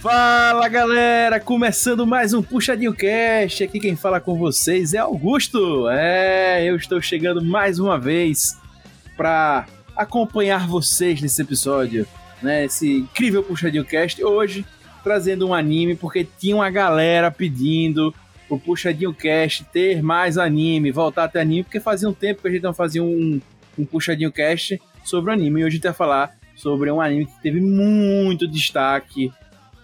Fala galera, começando mais um Puxadinho Cast. Aqui quem fala com vocês é Augusto. É, eu estou chegando mais uma vez para acompanhar vocês nesse episódio, né? Esse incrível Puxadinho Cast. Hoje trazendo um anime porque tinha uma galera pedindo o Puxadinho Cast ter mais anime, voltar a ter anime, porque fazia um tempo que a gente não fazia um, um Puxadinho Cast sobre anime. E hoje a gente vai falar sobre um anime que teve muito destaque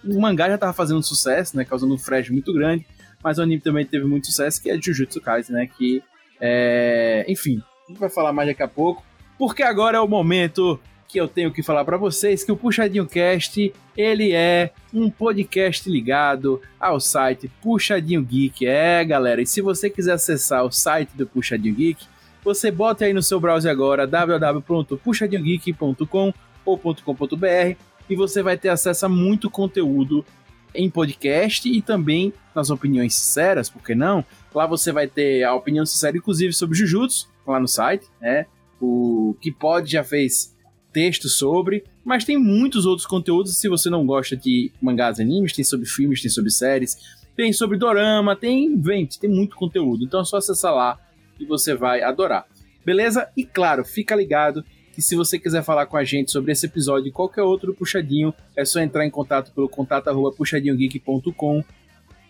o mangá já tava fazendo sucesso, né? Causando um fresh muito grande. Mas o anime também teve muito sucesso, que é Jujutsu Kaisen, né? Que, é... enfim, a gente vai falar mais daqui a pouco. Porque agora é o momento que eu tenho que falar para vocês que o Puxadinho Cast, ele é um podcast ligado ao site Puxadinho Geek. É, galera, e se você quiser acessar o site do Puxadinho Geek, você bota aí no seu browser agora www.puxadinhogeek.com ou .com.br e você vai ter acesso a muito conteúdo em podcast e também nas opiniões sinceras, por que não? Lá você vai ter a opinião sincera, inclusive sobre Jujutsu, lá no site, né? O que pode já fez texto sobre, mas tem muitos outros conteúdos. Se você não gosta de mangás e animes, tem sobre filmes, tem sobre séries, tem sobre dorama, tem, vem, tem muito conteúdo. Então é só acessar lá e você vai adorar. Beleza? E claro, fica ligado e se você quiser falar com a gente sobre esse episódio e qualquer outro puxadinho, é só entrar em contato pelo contato arroba puxadinhogeek.com,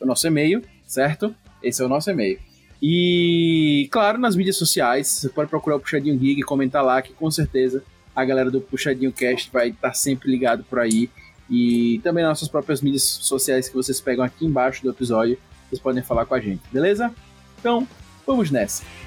o nosso e-mail, certo? Esse é o nosso e-mail. E, claro, nas mídias sociais, você pode procurar o Puxadinho Geek e comentar lá, que com certeza a galera do Puxadinho Cast vai estar sempre ligado por aí. E também nas nossas próprias mídias sociais que vocês pegam aqui embaixo do episódio, vocês podem falar com a gente, beleza? Então, vamos nessa.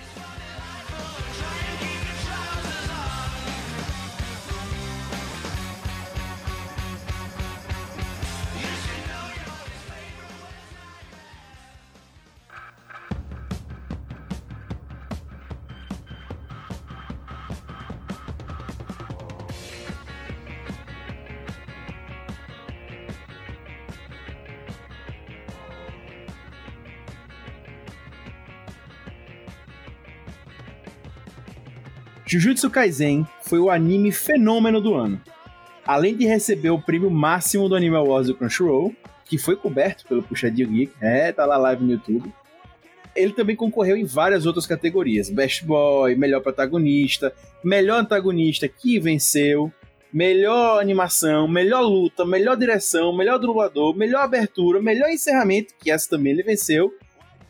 Jujutsu Kaisen foi o anime fenômeno do ano. Além de receber o prêmio máximo do Anime Awards do Crunchyroll, que foi coberto pelo Puxadinho Geek, é, tá lá live no YouTube. Ele também concorreu em várias outras categorias: Best Boy, Melhor Protagonista, Melhor Antagonista que venceu, Melhor Animação, Melhor Luta, Melhor Direção, Melhor Dublador, Melhor Abertura, Melhor Encerramento, que essa também ele venceu,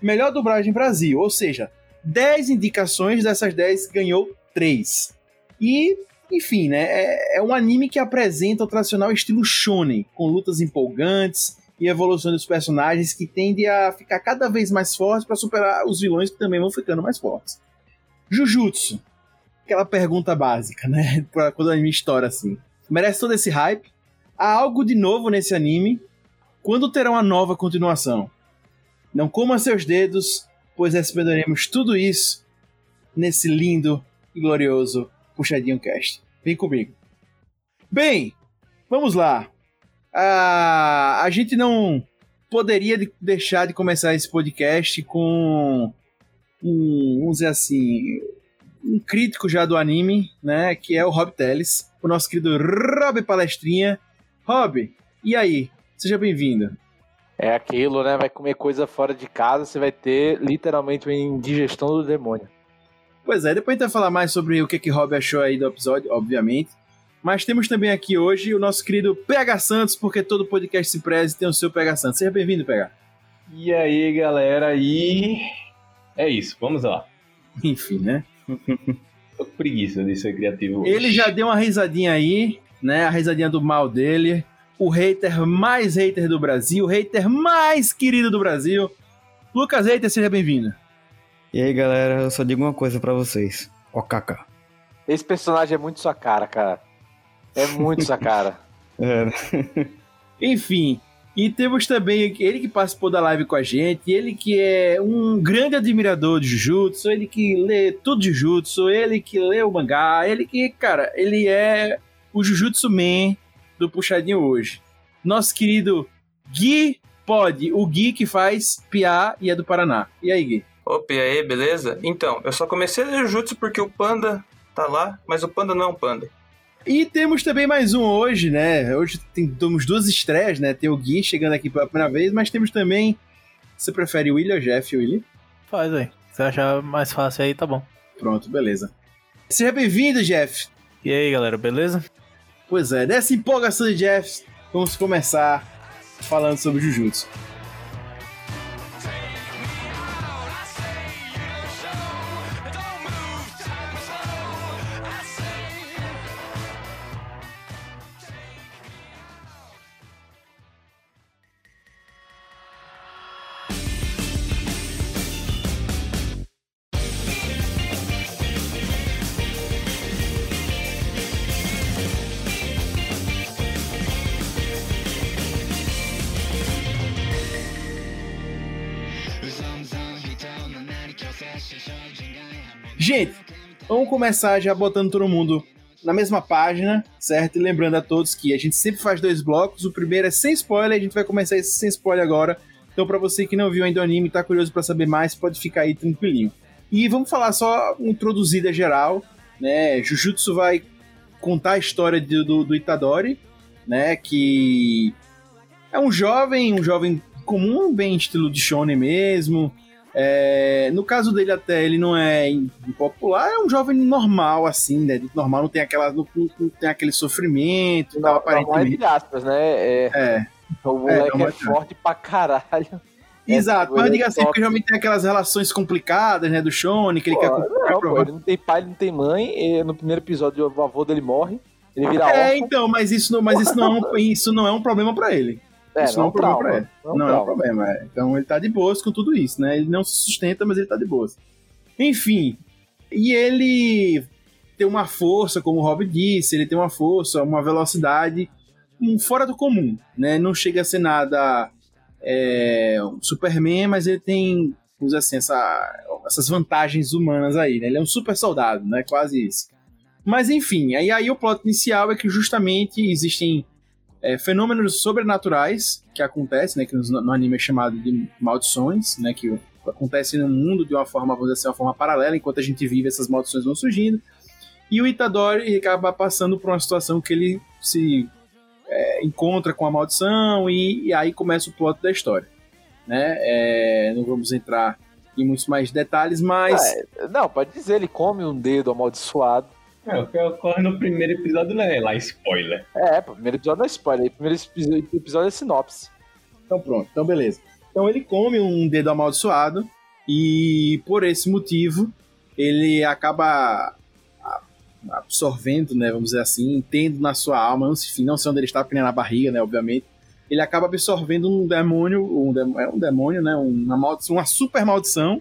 Melhor Dublagem Brasil, ou seja, 10 indicações, dessas 10 ganhou 3. E, enfim, né? É, é um anime que apresenta o tradicional estilo shonen, com lutas empolgantes e evolução dos personagens que tende a ficar cada vez mais fortes para superar os vilões que também vão ficando mais fortes. Jujutsu. Aquela pergunta básica, né? Quando o anime estoura assim. Merece todo esse hype? Há algo de novo nesse anime? Quando terá uma nova continuação? Não coma seus dedos, pois responderemos tudo isso nesse lindo e glorioso Puxadinho Cast. Vem comigo. Bem, vamos lá. Ah, a gente não poderia deixar de começar esse podcast com um, vamos dizer assim, um crítico já do anime, né, que é o Rob Teles, o nosso querido Rob Palestrinha. Rob, e aí? Seja bem-vindo. É aquilo, né? Vai comer coisa fora de casa, você vai ter literalmente uma indigestão do demônio. Pois é, depois a gente vai falar mais sobre o que, que Rob achou aí do episódio, obviamente. Mas temos também aqui hoje o nosso querido PH Santos, porque todo podcast se preze tem o seu PH Santos. Seja bem-vindo, PH. E aí, galera, e é isso, vamos lá. Enfim, né? Tô com preguiça de ser criativo hoje. Ele já deu uma risadinha aí, né? A risadinha do mal dele. O hater mais hater do Brasil, o hater mais querido do Brasil. Lucas Hater, seja bem-vindo. E aí, galera, eu só digo uma coisa para vocês. OKK. Esse personagem é muito sua cara, cara. É muito sua cara. É. Enfim, e temos também ele que participou da live com a gente, ele que é um grande admirador de Jujutsu, ele que lê tudo de Jujutsu, ele que lê o mangá, ele que, cara, ele é o Jujutsu Man do Puxadinho hoje. Nosso querido Gui Pode, o Gui que faz PA e é do Paraná. E aí, Gui? Opa, e aí, beleza? Então, eu só comecei a ler Jujutsu porque o Panda tá lá, mas o Panda não é um panda. E temos também mais um hoje, né? Hoje tem, temos duas estreias, né? Tem o Gui chegando aqui pela primeira vez, mas temos também. Você prefere o William ou Jeff, Willy? Faz aí. Se achar mais fácil aí, tá bom. Pronto, beleza. Seja bem-vindo, Jeff. E aí, galera, beleza? Pois é, dessa empolgação de Jeff, vamos começar falando sobre Jujutsu. Vamos começar já botando todo mundo na mesma página, certo? E lembrando a todos que a gente sempre faz dois blocos. O primeiro é sem spoiler, a gente vai começar esse sem spoiler agora. Então, para você que não viu ainda o anime e tá curioso para saber mais, pode ficar aí tranquilinho. E vamos falar só introduzida geral, né? Jujutsu vai contar a história do, do, do Itadori, né? Que é um jovem, um jovem comum, bem estilo de shonen mesmo, é, no caso dele, até ele não é popular, é um jovem normal, assim, né? Normal, não tem aquela. Não, não tem aquele sofrimento não, tal, aparentemente. Aspas, né? É. é. O moleque é, é forte pra caralho. Exato, mas diga assim, porque geralmente tem aquelas relações complicadas, né, do Shone, que ele pô, quer não, pô, ele não tem pai, ele não tem mãe, no primeiro episódio o avô dele morre, ele vira É, órfão. então, mas isso não, mas isso não, é um, isso não é um problema para ele. É, isso não, é um problema pra ele. Não, não é um problema. É. Então ele tá de boas com tudo isso, né? Ele não se sustenta, mas ele tá de boas. Enfim. E ele tem uma força, como o Rob disse, ele tem uma força, uma velocidade fora do comum, né? Não chega a ser nada é, um Superman, mas ele tem, vamos dizer assim, essa, essas vantagens humanas aí, né? Ele é um super soldado, né? Quase isso. Mas enfim, aí, aí o plot inicial é que justamente existem é, fenômenos sobrenaturais que acontecem, né, que no, no, anime é chamado de maldições, né, que acontecem no mundo de uma forma, vamos dizer assim, uma forma paralela, enquanto a gente vive, essas maldições vão surgindo. E o Itadori acaba passando por uma situação que ele se é, encontra com a maldição e, e, aí começa o plot da história. Né? É, não vamos entrar em muitos mais detalhes, mas. É, não, pode dizer, ele come um dedo amaldiçoado é, o que ocorre no primeiro episódio não é lá spoiler. É, o primeiro episódio não é spoiler, o primeiro episódio é sinopse. Então pronto, então beleza. Então ele come um dedo amaldiçoado e por esse motivo ele acaba absorvendo, né, vamos dizer assim, tendo na sua alma, não sei, não sei onde ele está, porque nem na barriga, né, obviamente, ele acaba absorvendo um demônio, um, é um demônio, né, uma maldição, uma super maldição,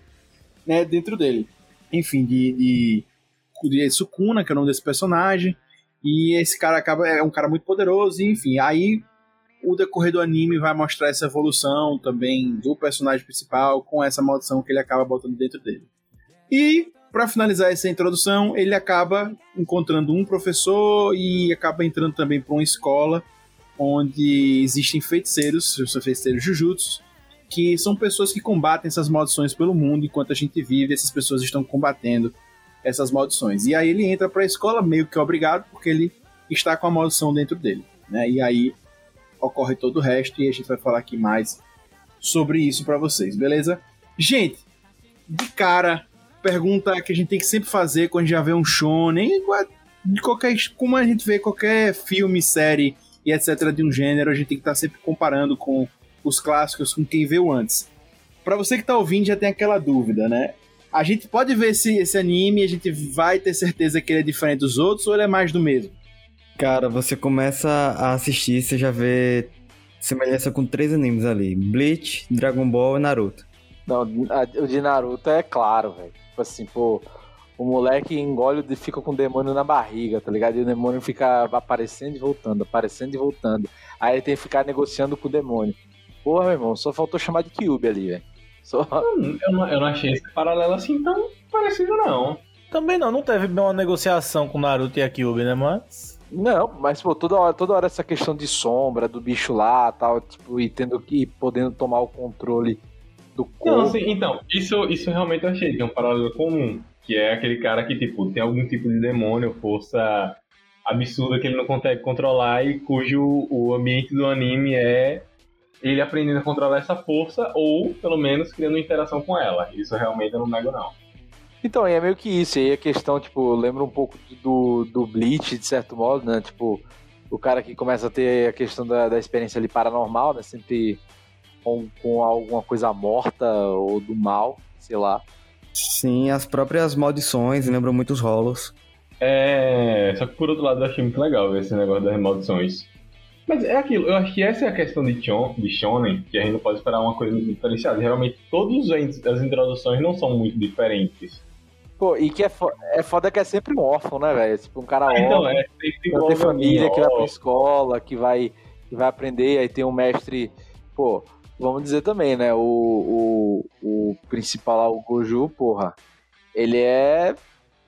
né, dentro dele. Enfim, de, de de Sukuna, que é o nome desse personagem, e esse cara acaba é um cara muito poderoso, enfim, aí o decorrer do anime vai mostrar essa evolução também do personagem principal com essa maldição que ele acaba botando dentro dele. E para finalizar essa introdução, ele acaba encontrando um professor e acaba entrando também para uma escola onde existem feiticeiros, são feiticeiros jujutsu, que são pessoas que combatem essas maldições pelo mundo enquanto a gente vive, essas pessoas estão combatendo essas maldições. E aí ele entra para a escola meio que obrigado, porque ele está com a maldição dentro dele. Né? E aí ocorre todo o resto e a gente vai falar aqui mais sobre isso para vocês, beleza? Gente, de cara, pergunta que a gente tem que sempre fazer quando já vê um shonen, de qualquer, como a gente vê qualquer filme, série e etc de um gênero, a gente tem que estar tá sempre comparando com os clássicos, com quem veio antes. Para você que tá ouvindo já tem aquela dúvida, né? A gente pode ver esse, esse anime e a gente vai ter certeza que ele é diferente dos outros ou ele é mais do mesmo? Cara, você começa a assistir, você já vê semelhança com três animes ali: Bleach, Dragon Ball e Naruto. Não, o de Naruto é claro, velho. Tipo assim, pô, o moleque engole e fica com o demônio na barriga, tá ligado? E o demônio fica aparecendo e voltando, aparecendo e voltando. Aí ele tem que ficar negociando com o demônio. Porra, meu irmão, só faltou chamar de Kyubi ali, velho. Só... Eu, não, eu não achei esse paralelo assim tão parecido, não. Também não, não teve uma negociação com Naruto e a Kyuubi, né, mas... Não, mas pô, toda hora, toda hora essa questão de sombra, do bicho lá tal, tipo, e tendo que podendo tomar o controle do corpo. Não, assim, então, isso, isso realmente eu achei, tem um paralelo comum, que é aquele cara que, tipo, tem algum tipo de demônio, força absurda que ele não consegue controlar e cujo o ambiente do anime é ele aprendendo a controlar essa força ou, pelo menos, criando interação com ela. Isso realmente eu não nego, não. Então, é meio que isso. E a questão, tipo, lembra um pouco do, do Bleach, de certo modo, né? Tipo, o cara que começa a ter a questão da, da experiência ali paranormal, né? Sempre com, com alguma coisa morta ou do mal, sei lá. Sim, as próprias maldições lembram muito os rolos. É. Só que por outro lado eu achei muito legal ver esse negócio das maldições. Mas é aquilo, eu acho que essa é a questão de, chon, de Shonen, que a gente não pode esperar uma coisa muito diferenciada. Realmente, todas as introduções não são muito diferentes. Pô, e que é, fo é foda que é sempre um órfão, né, velho? Tipo, um cara órfão, Então, é, que sempre tem família, que vai pra escola, que vai, que vai aprender, aí tem um mestre, pô, vamos dizer também, né? O, o, o principal lá, o Goju, porra, ele é.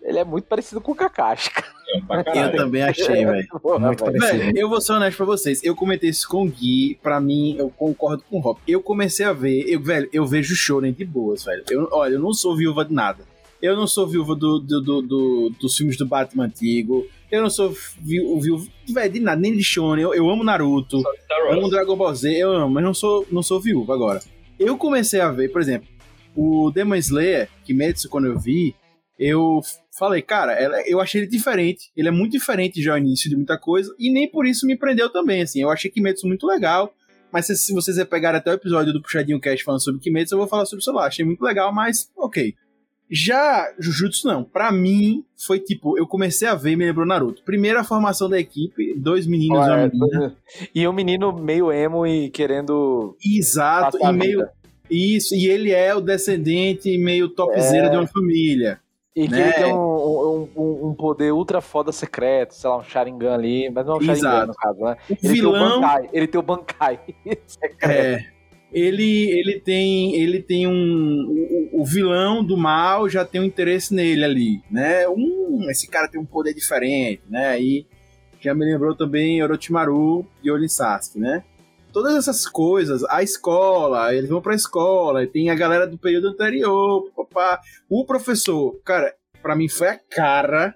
Ele é muito parecido com o Kakashi, cara. Pra Eu também achei, velho. Muito parecido. Eu vou ser honesto pra vocês. Eu comentei isso com o Gui. Pra mim, eu concordo com o Rob. Eu comecei a ver, eu, velho, eu vejo Shonen de boas, velho. Eu, olha, eu não sou viúva de nada. Eu não sou viúva do, do, do- do- dos filmes do Batman antigo. Eu não sou viú- viúva, velho, de nada, nem de Shonen. Eu, eu amo Naruto. Eu amo. Dragon Ball Z, eu amo, mas não sou, não sou viúva agora. Eu comecei a ver, por exemplo, o Demon Slayer, Kimetsu, quando eu vi, eu falei, cara, ela- eu achei ele diferente. Ele é muito diferente já ao início de muita coisa, e nem por isso me prendeu também, assim. Eu achei Kimetsu muito legal, mas se, se vocês pegarem até o episódio do Puxadinho Cast falando sobre Kimetsu, eu vou falar sobre, sei lá, achei muito legal, mas ok. Já Jujutsu não, pra mim foi tipo, eu comecei a ver e me lembrou Naruto. Primeira formação da equipe, dois meninos e uma Olha, menina. E um menino meio emo e querendo Exato, e meio. vida. Isso, e ele é o descendente meio topzera É. de uma família. E que né? ele tem um, um, um- poder ultra foda secreto, sei lá, um Sharingan ali, mas não é um Sharingan Exato. no caso, né? O Ele tem o vilão. Bankai, ele tem o Bankai secreto. É, ele, ele tem, ele tem um. O, o vilão do mal já tem um interesse nele ali, né? Um, esse cara tem um poder diferente, né? E já me lembrou também Orochimaru e Olin Sasuke, né? Todas essas coisas, a escola, eles vão pra escola, e tem a galera do período anterior, papá. O professor, cara, pra mim foi a cara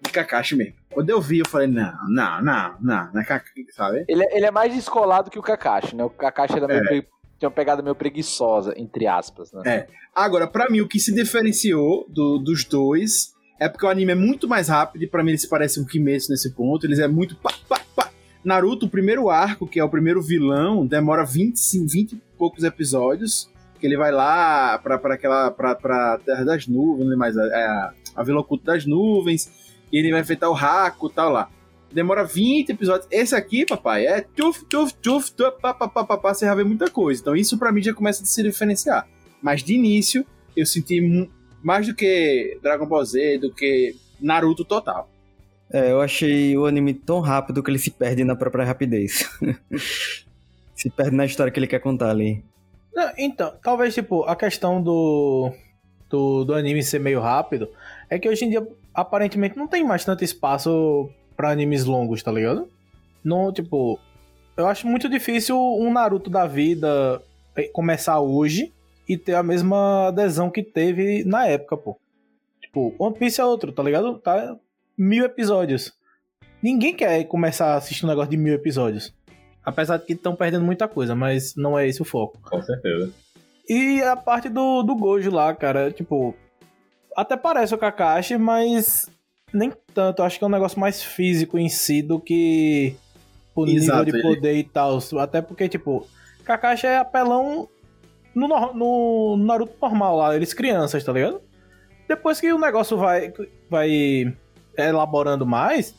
de Kakashi mesmo. Quando eu vi, eu falei, não, não, não, não, não é Kakashi, sabe? Ele, é- ele é mais descolado que o Kakashi, né? O Kakashi era meio É. tinha uma pegada meio preguiçosa, entre aspas, né? É. Agora, pra mim, o que se diferenciou do- dos dois é porque o anime é muito mais rápido e pra mim eles parecem um Kimetsu nesse ponto. Eles é muito pá, pá. Naruto, o primeiro arco, que é o primeiro vilão, demora 20, 20 e poucos episódios. Que ele vai lá pra, pra aquela. Pra, pra Terra das Nuvens, não é mais. É a, a Vila Oculta das Nuvens. E ele vai enfrentar o Raku e tal lá. Demora 20 episódios. Esse aqui, papai, é tuf, tuf, tuf, tuf, pá, pá, pá, pá, pá, você já vê muita coisa. Então isso pra mim já começa a se diferenciar. Mas de início, eu senti mais do que Dragon Ball Z, do que Naruto total. É, eu achei o anime tão rápido que ele se perde na própria rapidez. se perde na história que ele quer contar ali. Não, então, talvez, tipo, a questão do, do, do anime ser meio rápido é que hoje em dia, aparentemente, não tem mais tanto espaço pra animes longos, tá ligado? Não, tipo, eu acho muito difícil um Naruto da vida eh, começar hoje e ter a mesma adesão que teve na época, pô. Tipo, One Piece é outro, tá ligado? Tá mil episódios. Ninguém quer começar a assistir um negócio de mil episódios. Apesar de que estão perdendo muita coisa, mas não é esse o foco. Com certeza. E a parte do, do Gojo lá, cara, tipo. Até parece o Kakashi, mas nem tanto. Acho que é um negócio mais físico em si do que o Exato, nível de ele- poder e tal. Até porque, tipo, Kakashi é apelão no, no Naruto normal lá, eles crianças, tá ligado? Depois que o negócio vai, vai elaborando mais,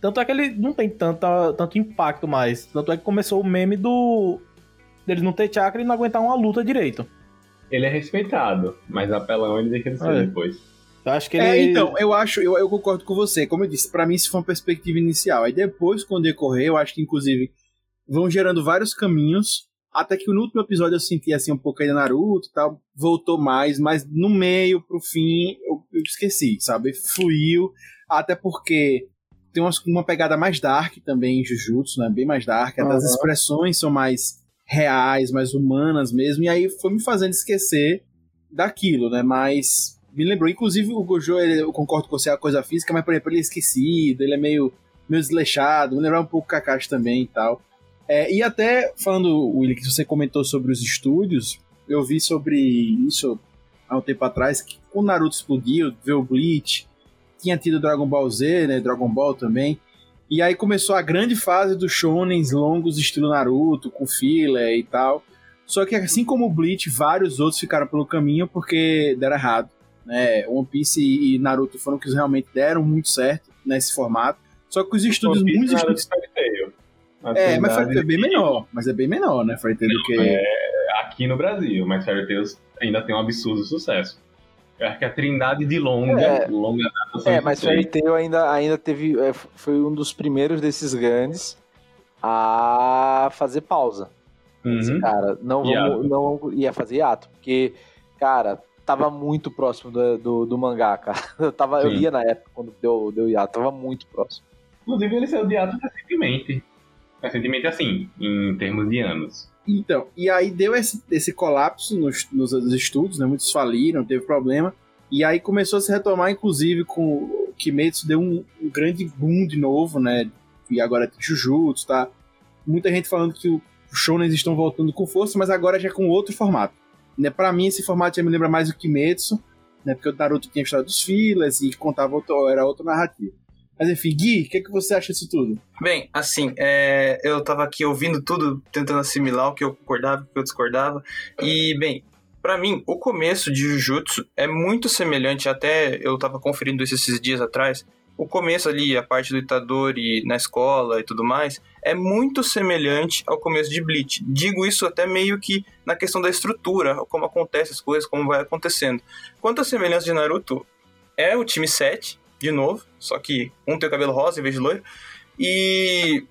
tanto é que ele não tem tanta, tanto impacto mais. Tanto é que começou o meme do. dele não ter chakra e não aguentar uma luta direito. Ele é respeitado, mas apelão ele deixa de ser É. depois. Eu acho que ele. É, então, eu acho, eu, eu concordo com você. Como eu disse, pra mim isso foi uma perspectiva inicial. Aí depois, com o decorrer, eu acho que inclusive vão gerando vários caminhos. Até que no último episódio eu senti assim um pouco aí da Naruto e tal, voltou mais, mas no meio, pro fim, eu, eu esqueci, sabe? Fluiu, até porque tem umas- uma pegada mais dark também em Jujutsu, né? Bem mais dark, até as expressões são mais reais, mais humanas mesmo, e aí foi me fazendo esquecer daquilo, né? Mas me lembrou, inclusive o Gojo, ele- eu concordo com você, é a coisa física, mas por exemplo, ele é esquecido, ele é meio meio desleixado, me lembrava um pouco Kakashi também e tal. É, e até, falando, Willi, que você comentou sobre os estúdios, eu vi sobre isso há um tempo atrás, que o Naruto explodiu, veio o Bleach, tinha tido Dragon Ball Z, né, Dragon Ball também, e aí começou a grande fase dos shonens longos estilo Naruto, com filler e tal. Só que assim como o Bleach, vários outros ficaram pelo caminho porque deram errado. Né? One Piece e Naruto foram que realmente deram muito certo nesse formato. Só que os estúdios, One Piece, muitos Naruto estúdios... É, mas Fairy Tail é bem menor. Mas é bem menor, né? Fairy Tail do que... É, aqui no Brasil, mas Fairy Tail ainda tem um absurdo sucesso. Eu acho que a trindade de longa, É. longa data É, mas. Fairy Tail ainda, ainda teve. é, foi um dos primeiros desses grandes a fazer pausa. Esse Uhum. cara, não Hiato. vamos, não ia fazer hiato, porque, cara, tava muito próximo do, do, do mangá, cara. Eu, tava, eu lia na época quando deu, deu hiato, tava muito próximo. Inclusive, ele saiu de ato recentemente. Recentemente, assim, em termos de anos. Então, e aí deu esse, esse colapso nos, nos estudos, né? Muitos faliram, teve problema. E aí começou a se retomar, inclusive, com o Kimetsu deu um, um grande boom de novo, né? E agora tem Jujutsu, tá? Muita gente falando que o- os shonens estão voltando com força, mas agora já com outro formato. Né? Pra mim, esse formato já me lembra mais o Kimetsu, né? Porque o Naruto tinha a história dos fillers e contava outro, era outra narrativa. Mas enfim, Gui, o que, é que você acha disso tudo? Bem, assim, é, eu tava aqui ouvindo tudo, tentando assimilar o que eu concordava, o que eu discordava. E, bem, pra mim, o começo de Jujutsu é muito semelhante, até eu tava conferindo isso esses dias atrás. O começo ali, a parte do Itadori na escola e tudo mais, é muito semelhante ao começo de Bleach. Digo isso até meio que na questão da estrutura, como acontece as coisas, como vai acontecendo. Quanto à semelhança de Naruto, é o time 7, de novo, só que um tem o cabelo rosa em vez de loiro. E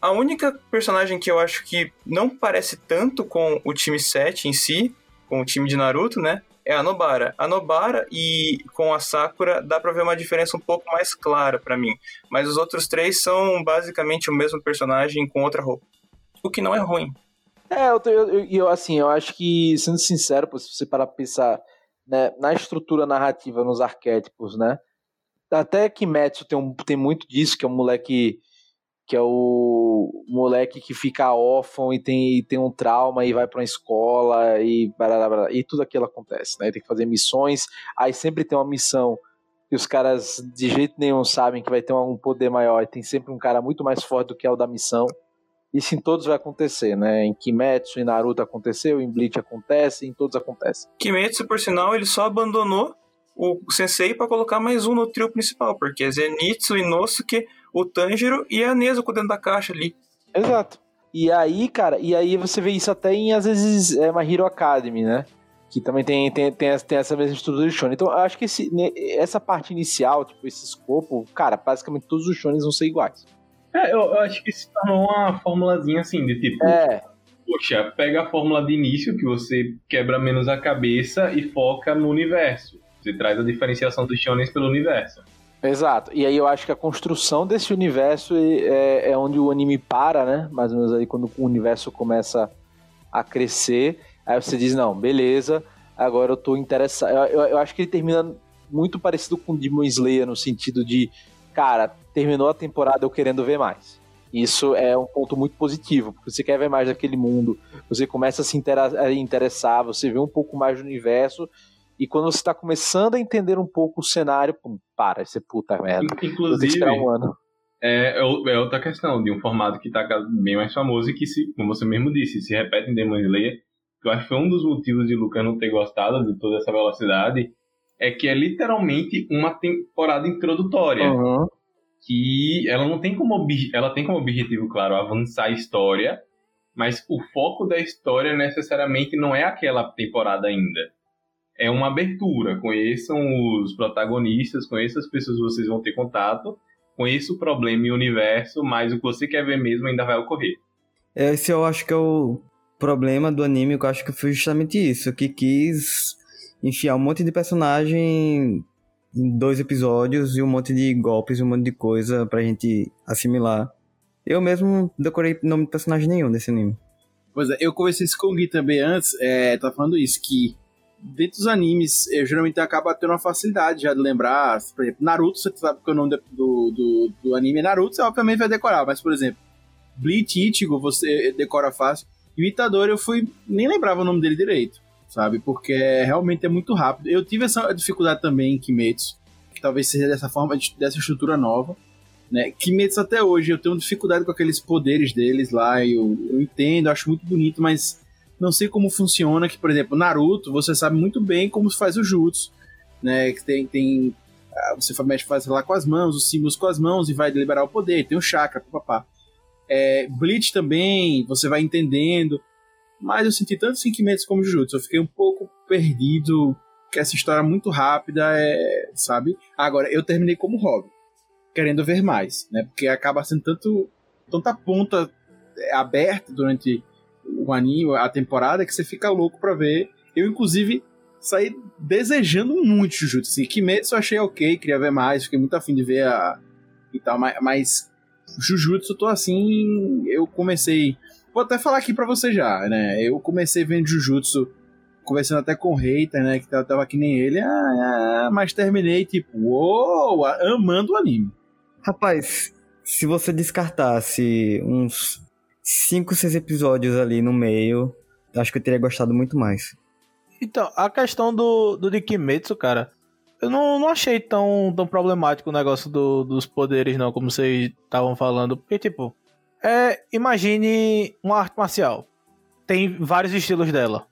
a única personagem que eu acho que não parece tanto com o time 7 em si, com o time de Naruto, né? É a Nobara. A Nobara e com a Sakura dá pra ver uma diferença um pouco mais clara pra mim. Mas os outros três são basicamente o mesmo personagem com outra roupa. O que não é ruim. É, eu, eu, eu- assim, eu acho que, sendo sincero, se você parar pra pensar né, na estrutura narrativa, nos arquétipos, né? Até Kimetsu tem, um, tem muito disso, que é um moleque que é o moleque que fica órfão e tem, e tem um trauma e vai pra uma escola e barará, barará, e tudo aquilo acontece, né? Tem que fazer missões, aí sempre tem uma missão que os caras de jeito nenhum sabem que vai ter um poder maior e tem sempre um cara muito mais forte do que é o da missão. Isso em todos vai acontecer, né? Em Kimetsu, em Naruto aconteceu, em Bleach acontece, em todos acontece. Kimetsu, por sinal, ele só abandonou o Sensei pra colocar mais um no trio principal, porque é Zenitsu, Inosuke, o Tanjiro e a Nezuko dentro da caixa ali. Exato. E aí, cara, e aí você vê isso até em, às vezes, é, My Hero Academy, né? Que também tem, tem, tem, essa- tem essa mesma estrutura de shonen. Então, eu acho que esse, né, essa parte inicial, tipo, esse escopo, cara, basicamente todos os shonens vão ser iguais. É, eu, eu acho que se tornou uma formulazinha assim, de tipo, É, poxa, pega a fórmula de início que você quebra menos a cabeça e foca no universo. Você traz a diferenciação dos shonens pelo universo. exato. E aí eu acho que a construção desse universo é, é onde o anime para, né? Mais ou menos aí quando o universo começa a crescer. Aí você diz, não, beleza, agora eu tô interessado. Eu, eu, eu acho que ele termina muito parecido com Demon Slayer, no sentido de, cara, terminou a temporada eu querendo ver mais. Isso é um ponto muito positivo, porque você quer ver mais daquele mundo, você começa a se interessar, você vê um pouco mais do universo, e quando você tá começando a entender um pouco o cenário, pum, para, você puta merda. Inclusive, um ano. é, é é outra questão de um formato que tá cada- bem mais famoso e que, se, como você mesmo disse, se repete em Demon Slayer, que eu acho que foi um dos motivos de Lucan não ter gostado de toda essa velocidade, é que é literalmente uma temporada introdutória. Uhum. que ela não tem como ela tem como objetivo, claro, avançar a história, mas o foco da história necessariamente não é aquela temporada ainda. É uma abertura. Conheçam os protagonistas, conheçam as pessoas que vocês vão ter contato, conheça o problema e o universo, mas o que você quer ver mesmo ainda vai ocorrer. Esse eu acho que é o problema do anime, que eu acho que foi justamente isso, que quis enfiar um monte de personagem em dois episódios e um monte de golpes e um monte de coisa pra gente assimilar. Eu mesmo decorei nome de personagem nenhum desse anime. Pois é, eu conversei isso com o Gui também antes, é, tá falando isso, que dentro dos animes, eu geralmente acabo tendo uma facilidade já de lembrar. Por exemplo, Naruto, você sabe que o nome do, do, do anime é Naruto, você obviamente vai decorar. Mas, por exemplo, Bleach Ichigo, você decora fácil. E o eu fui. nem lembrava o nome dele direito, sabe? Porque realmente é muito rápido. Eu tive essa dificuldade também em Kimetsu, que talvez seja dessa forma, dessa estrutura nova. Né? Kimetsu até hoje, eu tenho dificuldade com aqueles poderes deles lá. Eu, eu entendo, acho muito bonito, mas não sei como funciona. Que, por exemplo, Naruto, você sabe muito bem como se faz o jutsu, né? Que tem, tem ah, você faz lá com as mãos, os símbolos com as mãos e vai liberar o poder. Tem o chakra, papá. É, Bleach também, você vai entendendo. Mas eu senti tanto sentimentos como Jujutsu. Eu fiquei um pouco perdido. Que essa história é muito rápida, é, sabe? Agora, eu terminei como hobby. Querendo ver mais, né? Porque acaba sendo tanto, tanta ponta é, aberta durante o anime, a temporada, que você fica louco pra ver. Eu, inclusive, saí desejando muito Jujutsu. Assim, Kimetsu eu achei ok, queria ver mais, fiquei muito afim de ver a... e tal, mas, mas Jujutsu, tô assim. Eu comecei. Vou até falar aqui pra você já, né? Eu comecei vendo Jujutsu, conversando até com o hater, né? Que tava que nem ele, ah, ah, mas terminei, tipo, uou, amando o anime. Rapaz, se você descartasse uns 5, 6 episódios ali no meio, acho que eu teria gostado muito mais. Então, a questão do, do de Kimetsu, cara, eu não, não achei tão, tão problemático o negócio do, dos poderes, não, como vocês estavam falando. Porque, tipo, é, imagine uma arte marcial. Tem vários estilos dela.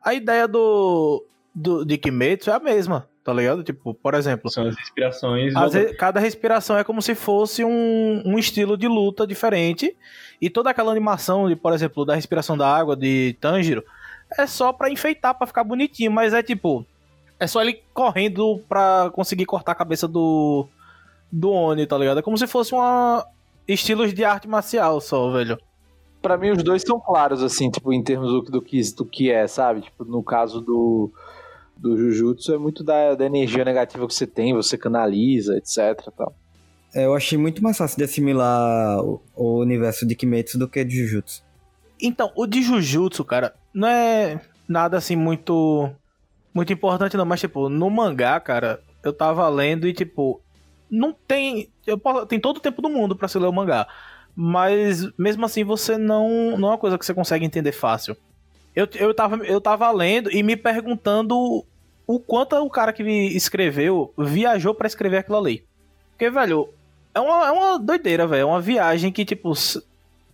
A ideia do, do de Kimetsu é a mesma, tá ligado? Tipo, por exemplo. São as respirações. As, cada respiração é como se fosse um, um estilo de luta diferente. E toda aquela animação, de, por exemplo, da respiração da água de Tanjiro, é só pra enfeitar, pra ficar bonitinho. Mas é tipo é só ele correndo pra conseguir cortar a cabeça do. Do Oni, tá ligado? É como se fosse uma. Estilos de arte marcial só, velho. Pra mim, os dois são claros, assim, tipo, em termos do, do, que, do que é, sabe? Tipo, no caso do. Do Jujutsu é muito da, da energia negativa que você tem, você canaliza, etc. Tal. É, eu achei muito mais fácil de assimilar o, o universo de Kimetsu do que de Jujutsu. Então, o de Jujutsu, cara, não é nada assim muito muito importante não, mas tipo, no mangá, cara, eu tava lendo e tipo, não tem, eu posso, tem todo o tempo do mundo para se ler o mangá, mas mesmo assim você não não é uma coisa que você consegue entender fácil. Eu, eu, tava, eu tava lendo e me perguntando o quanto o cara que escreveu viajou para escrever aquilo ali. Porque, velho, é uma, é uma doideira, velho. É uma viagem que, tipo,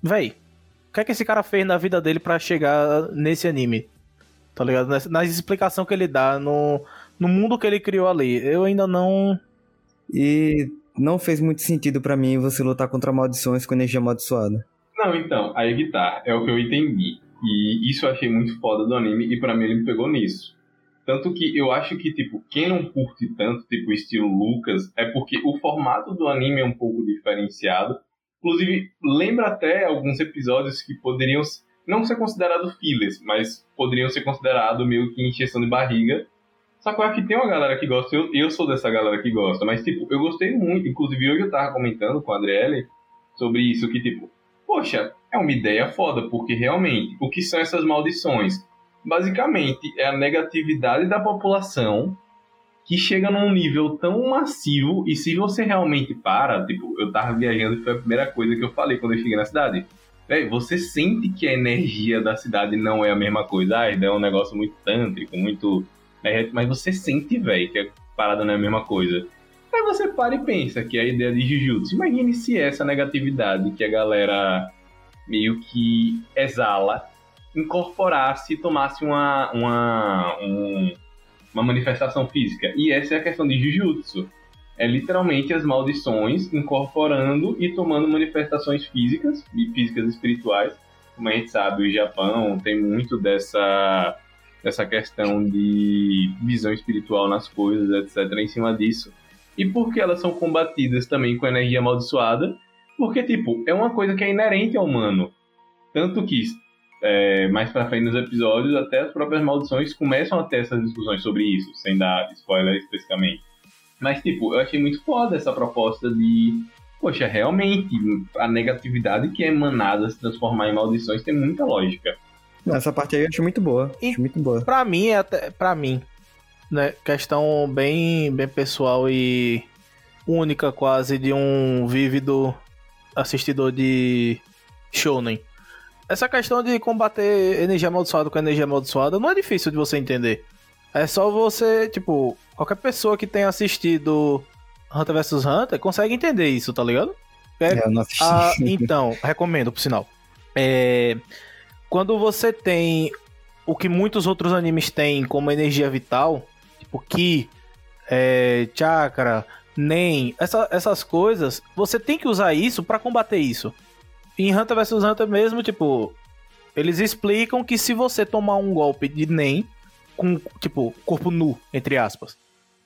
velho, o que é que esse cara fez na vida dele para chegar nesse anime? tá ligado? Na, na explicação que ele dá, no, no mundo que ele criou ali. Eu ainda não. E não fez muito sentido para mim você lutar contra maldições com energia amaldiçoada. Não, então, aí que tá. É o que eu entendi. E isso eu achei muito foda do anime, e para mim ele me pegou nisso. Tanto que eu acho que, tipo, quem não curte tanto, tipo, estilo Lucas, é porque o formato do anime é um pouco diferenciado. Inclusive, lembra até alguns episódios que poderiam não ser considerado fillers, mas poderiam ser considerados meio que encheção de barriga. Só que eu acho que tem uma galera que gosta, eu, eu sou dessa galera que gosta, mas tipo, eu gostei muito, inclusive hoje eu tava comentando com a Adriele sobre isso, que tipo, poxa, é uma ideia foda, porque realmente, o que são essas maldições? Basicamente, é a negatividade da população que chega num nível tão massivo, e se você realmente para, tipo, eu tava viajando e foi a primeira coisa que eu falei quando eu cheguei na cidade Véi, você sente que a energia da cidade não é a mesma coisa. Ah, é um negócio muito tântrico, muito. Mas você sente, velho, que a parada não é a mesma coisa. Aí você para e pensa que é a ideia de Jujutsu. Imagine se essa negatividade que a galera meio que exala incorporasse e tomasse uma, uma, um, uma manifestação física. E essa é a questão de Jujutsu é literalmente as maldições incorporando e tomando manifestações físicas, e físicas espirituais. Como a gente sabe, o Japão tem muito dessa, dessa questão de visão espiritual nas coisas, etc., em cima disso. E por que elas são combatidas também com energia amaldiçoada? Porque, tipo, é uma coisa que é inerente ao humano. Tanto que, é, mais pra frente nos episódios, até as próprias maldições começam a ter essas discussões sobre isso, sem dar spoiler especificamente. Mas, tipo, eu achei muito foda essa proposta de. Poxa, realmente, a negatividade que é emanada se transformar em maldições tem muita lógica. Essa parte aí eu acho muito boa. E- Acho muito boa. Pra mim, é até. Pra mim, né? Questão bem, bem pessoal e única, quase, de um vívido assistidor de Shonen. Essa questão de combater energia amaldiçoada com energia amaldiçoada não é difícil de você entender. É só você, tipo, qualquer pessoa que tenha assistido Hunter vs Hunter consegue entender isso, tá ligado? É, É, eu não assisti. ah, então, recomendo, por sinal. É, quando você tem o que muitos outros animes têm como energia vital, tipo Ki, é, Chakra, Nen, essa- essas coisas, você tem que usar isso pra combater isso. Em Hunter vs Hunter mesmo, tipo, eles explicam que se você tomar um golpe de Nen, com, tipo, corpo nu, entre aspas,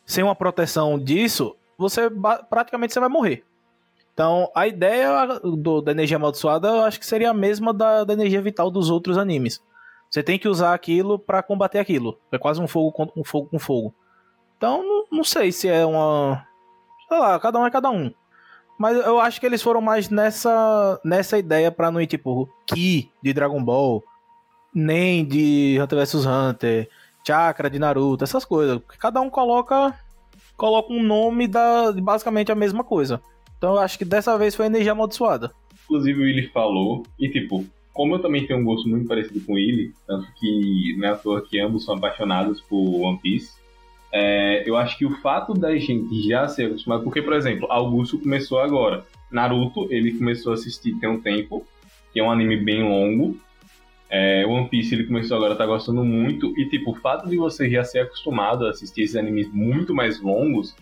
sem uma proteção disso, você praticamente você vai morrer. Então, a ideia do- da energia amaldiçoada eu acho que seria a mesma da, da energia vital dos outros animes. Você tem que usar aquilo pra combater aquilo. É quase um fogo com um fogo com fogo. Então, não, não sei se é uma. Sei lá, cada um é cada um. Mas eu acho que eles foram mais nessa, nessa ideia pra não ir tipo Ki de Dragon Ball, nem de Hunter vs Hunter, Chakra de Naruto, essas coisas. Porque cada um coloca coloca um nome da basicamente a mesma coisa. Então eu acho que dessa vez foi energia amaldiçoada. Inclusive o Willy falou, e tipo, como eu também tenho um gosto muito parecido com ele, tanto que não é toa que ambos são apaixonados por One Piece, é, eu acho que o fato da gente já ser acostumado, porque, por exemplo, Augusto começou agora. Naruto, ele começou a assistir tem um tempo, que é um anime bem longo. É, One Piece ele começou agora, tá gostando muito. E tipo, o fato de você já ser acostumado a assistir esses animes muito mais longos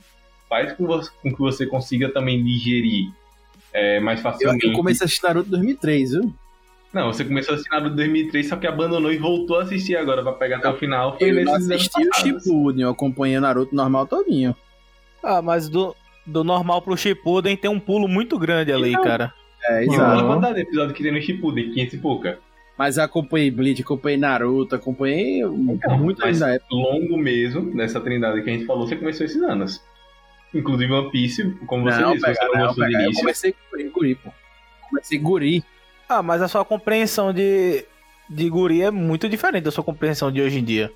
faz com, você- com que você consiga também digerir é, mais Eu, facilmente. eu comecei a assistir Naruto em 2003, viu? Não, você começou a assistir Naruto em 2003, só que abandonou e voltou a assistir agora pra pegar até o final. Foi Eu nesses anos assisti o. Shippuden, eu acompanhei o Naruto normal todinho. Ah, mas do, do normal pro Shippuden tem um pulo muito grande ali, Então, cara. É, E exato. a quantidade de episódio que tem no Shippuden, 500 e pouca. Mas eu acompanhei Bleach, acompanhei Naruto, acompanhei Então, muito na época. Longo mesmo, nessa trindade que a gente falou, você começou esses anos. Inclusive One Piece, como você Não, disse, pega, você não não, gostou pega. do Eu início. comecei com Guri, Guri, pô. Comecei Guri. Ah, mas a sua compreensão de, de guri é muito diferente da sua compreensão de hoje em dia.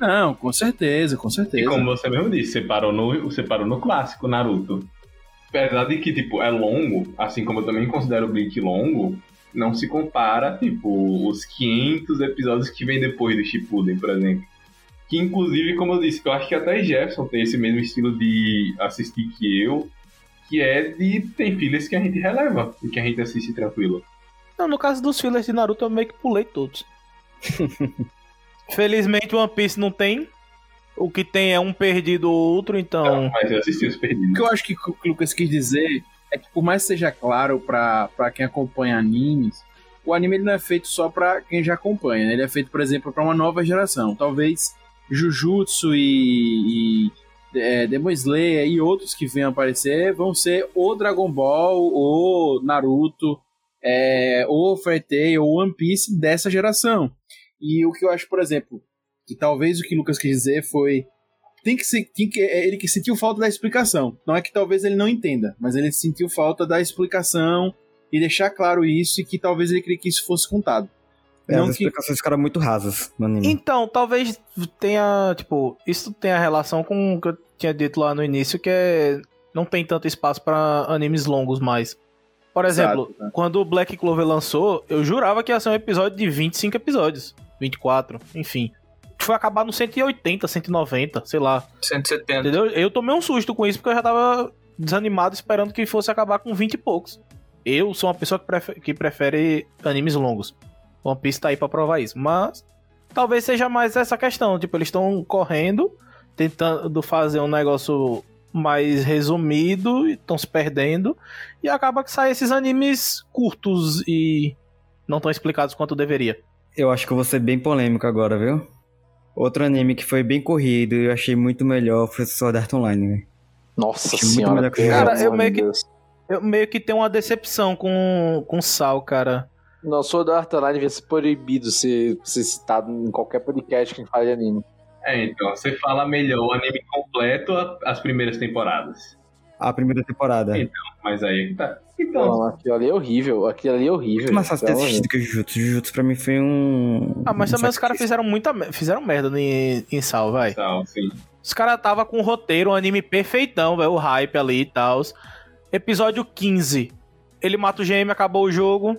Não, com certeza, com E certeza. como você mesmo disse, você parou no, você parou no clássico Naruto. Apesar de que, tipo, é longo, assim como eu também considero o Bleach longo, não se compara, tipo, os 500 episódios que vem depois do Shippuden, por exemplo. Que, inclusive, como eu disse, que eu acho que até Jefferson tem esse mesmo estilo de assistir que eu, que é de... tem filhas que a gente releva e que a gente assiste tranquilo. Não, no caso dos fillers de Naruto eu meio que pulei todos. Felizmente One Piece não tem. O que tem é um perdido ou outro, então. Mas eu assisti os O perdidos. que eu acho que o que o Lucas quis dizer é que por mais que seja claro pra, pra quem acompanha animes, o anime ele não é feito só pra quem já acompanha, né? Ele é feito, por exemplo, pra uma nova geração. Talvez Jujutsu e, e é, Demon Slayer e outros que venham aparecer vão ser o Dragon Ball, o Naruto, é, o Fairy Tail, ou One Piece dessa geração. E o que eu acho, por exemplo, que talvez o que o Lucas quis dizer foi tem que ser, tem que, é ele que sentiu falta da explicação. Não é que talvez ele não entenda, mas ele sentiu falta da explicação e deixar claro isso e que talvez ele queria que isso fosse contado. É, não as que- explicações ficaram muito rasas no anime. Então, talvez tenha, tipo, isso tenha relação com o que eu tinha dito lá no início, que é não tem tanto espaço pra animes longos mais. Por exemplo, Exato, né? quando o Black Clover lançou, eu jurava que ia ser um episódio de 25 episódios, 24, enfim. Foi acabar no 180, 190, sei lá. 170. Entendeu? Eu tomei um susto com isso porque eu já tava desanimado esperando que fosse acabar com 20 e poucos. Eu sou uma pessoa que prefere, que prefere animes longos. One Piece tá aí pra provar isso. Mas talvez seja mais essa questão. Tipo, eles estão correndo, tentando fazer um negócio mais resumido, e estão se perdendo. E acaba que saem esses animes curtos e não tão explicados quanto deveria. Eu acho que eu vou ser bem polêmico agora, viu? Outro anime que foi bem corrido e eu achei muito melhor foi Sword Art Online, velho. Nossa muito senhora. melhor Cara, eu meio que-. Eu meio que tenho uma decepção com, com Sal, cara. Não, Sword Art Online devia ser proibido ser, ser citado em qualquer podcast que a gente fala de anime. É, então, você fala melhor o anime completo as primeiras temporadas. a primeira temporada. Sim. Mas aí é que tá. Então, Não, aquilo ali é horrível. Aquilo ali é horrível. Mais fácil ter Então, assistido que o Jujutsu. Jujutsu pra mim foi um. Ah, mas um também os caras fizeram muita fizeram merda em, em Sal, vai. tal, sim. Os caras tava com um roteiro, um anime perfeitão, velho, o hype ali e tal. Episódio 15. Ele mata o GM, acabou o jogo.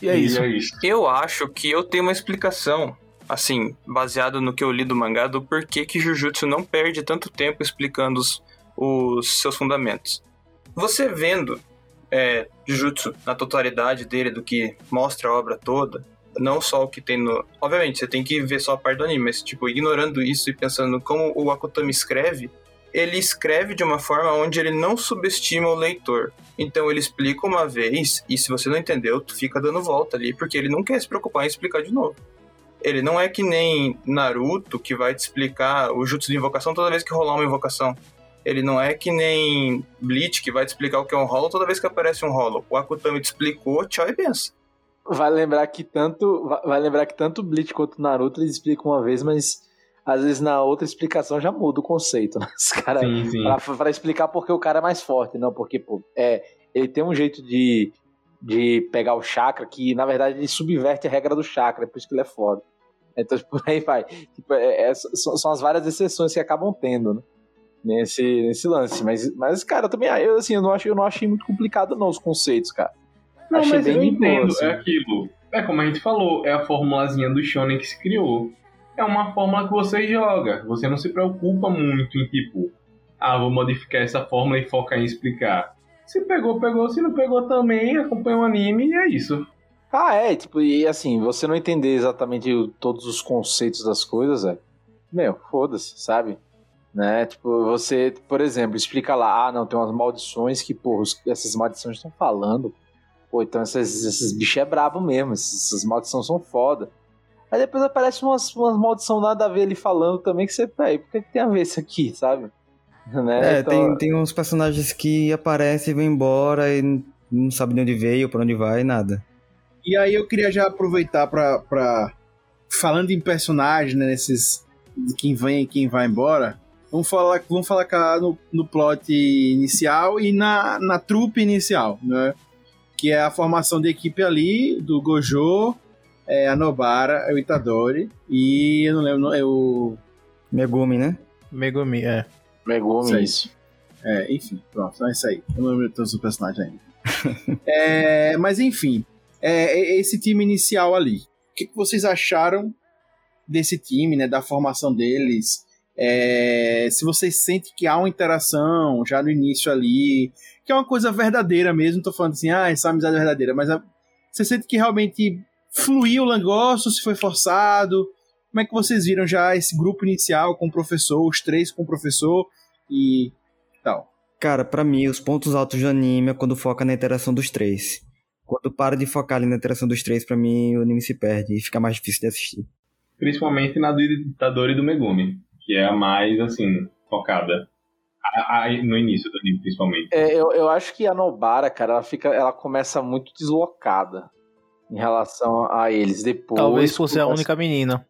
E é E isso. é isso. Eu acho que eu tenho uma explicação, assim, baseado no que eu li do mangá, do porquê que Jujutsu não perde tanto tempo explicando os, os seus fundamentos. Você vendo é, Jujutsu na totalidade dele, do que mostra a obra toda, não só o que tem no. Obviamente, você tem que ver só a parte do anime, mas, tipo, ignorando isso e pensando como o Akutami escreve, ele escreve de uma forma onde ele não subestima o leitor. Então ele explica uma vez, e se você não entendeu, tu fica dando volta ali, porque ele não quer se preocupar em explicar de novo. Ele não é que nem Naruto, que vai te explicar o jutsu de invocação toda vez que rolar uma invocação. Ele não é que nem Bleach, que vai te explicar o que é um rolo toda vez que aparece um rolo. O Akutami te explicou, tchau e benção. Vai lembrar que tanto. vai- lembrar que tanto Bleach quanto Naruto eles explicam uma vez, mas às vezes na outra explicação já muda o conceito. Né? Os caras. Sim, sim. Pra, pra explicar porque o cara é mais forte, não, porque, pô, é, ele tem um jeito de, de pegar o chakra que, na verdade, ele subverte a regra do chakra, é por isso que ele é foda. Então, por aí vai. Tipo, é- é- são, são as várias exceções que acabam tendo, né? Nesse, nesse lance. Mas, mas, cara, eu também eu, assim, eu, não acho, eu não achei muito complicado, não, os conceitos, cara. Não, Achei mas bem eu boa, entendo, assim. é aquilo. É como a gente falou, é a formulazinha do Shonen que se criou. É uma fórmula que você joga. Você não se preocupa muito em tipo, ah, vou modificar essa fórmula e focar em explicar. Se pegou, pegou. Se não pegou também, acompanha o anime e é isso. Ah, é, tipo, e assim, você não entender exatamente todos os conceitos das coisas, é. Meu, foda-se, sabe? Né? Tipo, você, por exemplo, explica lá, ah, não, tem umas maldições que, porra, essas maldições estão falando. Pô, então esses, esses bichos é brabo mesmo, essas maldições são foda. Aí depois aparece umas, umas maldições nada a ver ele falando também, que você, peraí, por que, que tem a ver isso aqui, sabe? Né? É, Então, tem, tem uns personagens que aparecem e vão embora e não sabe de onde veio, pra onde vai, nada. E aí eu queria já aproveitar pra. pra falando em personagens, né, nesses. de quem vem e quem vai embora. Vamos falar, vamos falar cá no, no plot inicial e na, na trupe inicial, né? Que é a formação de equipe ali, do Gojo, é, a Nobara, é o Itadori e eu não lembro, não, é o. Megumi, né? Megumi, é. Megumi, isso. É, enfim, pronto, é isso aí. Eu não lembro todos os personagens ainda. É, mas enfim, é, é esse time inicial ali. O que, que vocês acharam desse time, né? Da formação deles? É, se vocês sentem que há uma interação já no início ali, que é uma coisa verdadeira mesmo, tô falando assim, ah, essa amizade é verdadeira, mas a- você sente que realmente fluiu o negócio, se foi forçado? Como é que vocês viram já esse grupo inicial com o professor, os três com o professor e tal? Cara, pra mim, os pontos altos do anime é quando foca na interação dos três. Quando para de focar ali na interação dos três, pra mim, o anime se perde e fica mais difícil de assistir. Principalmente na do Itadori e do Megumi, que é a mais, assim, focada. A- a- no início do anime, principalmente. É, eu, eu acho que a Nobara, cara, ela fica, ela começa muito deslocada em relação a eles. Depois. Talvez por ser a única menina.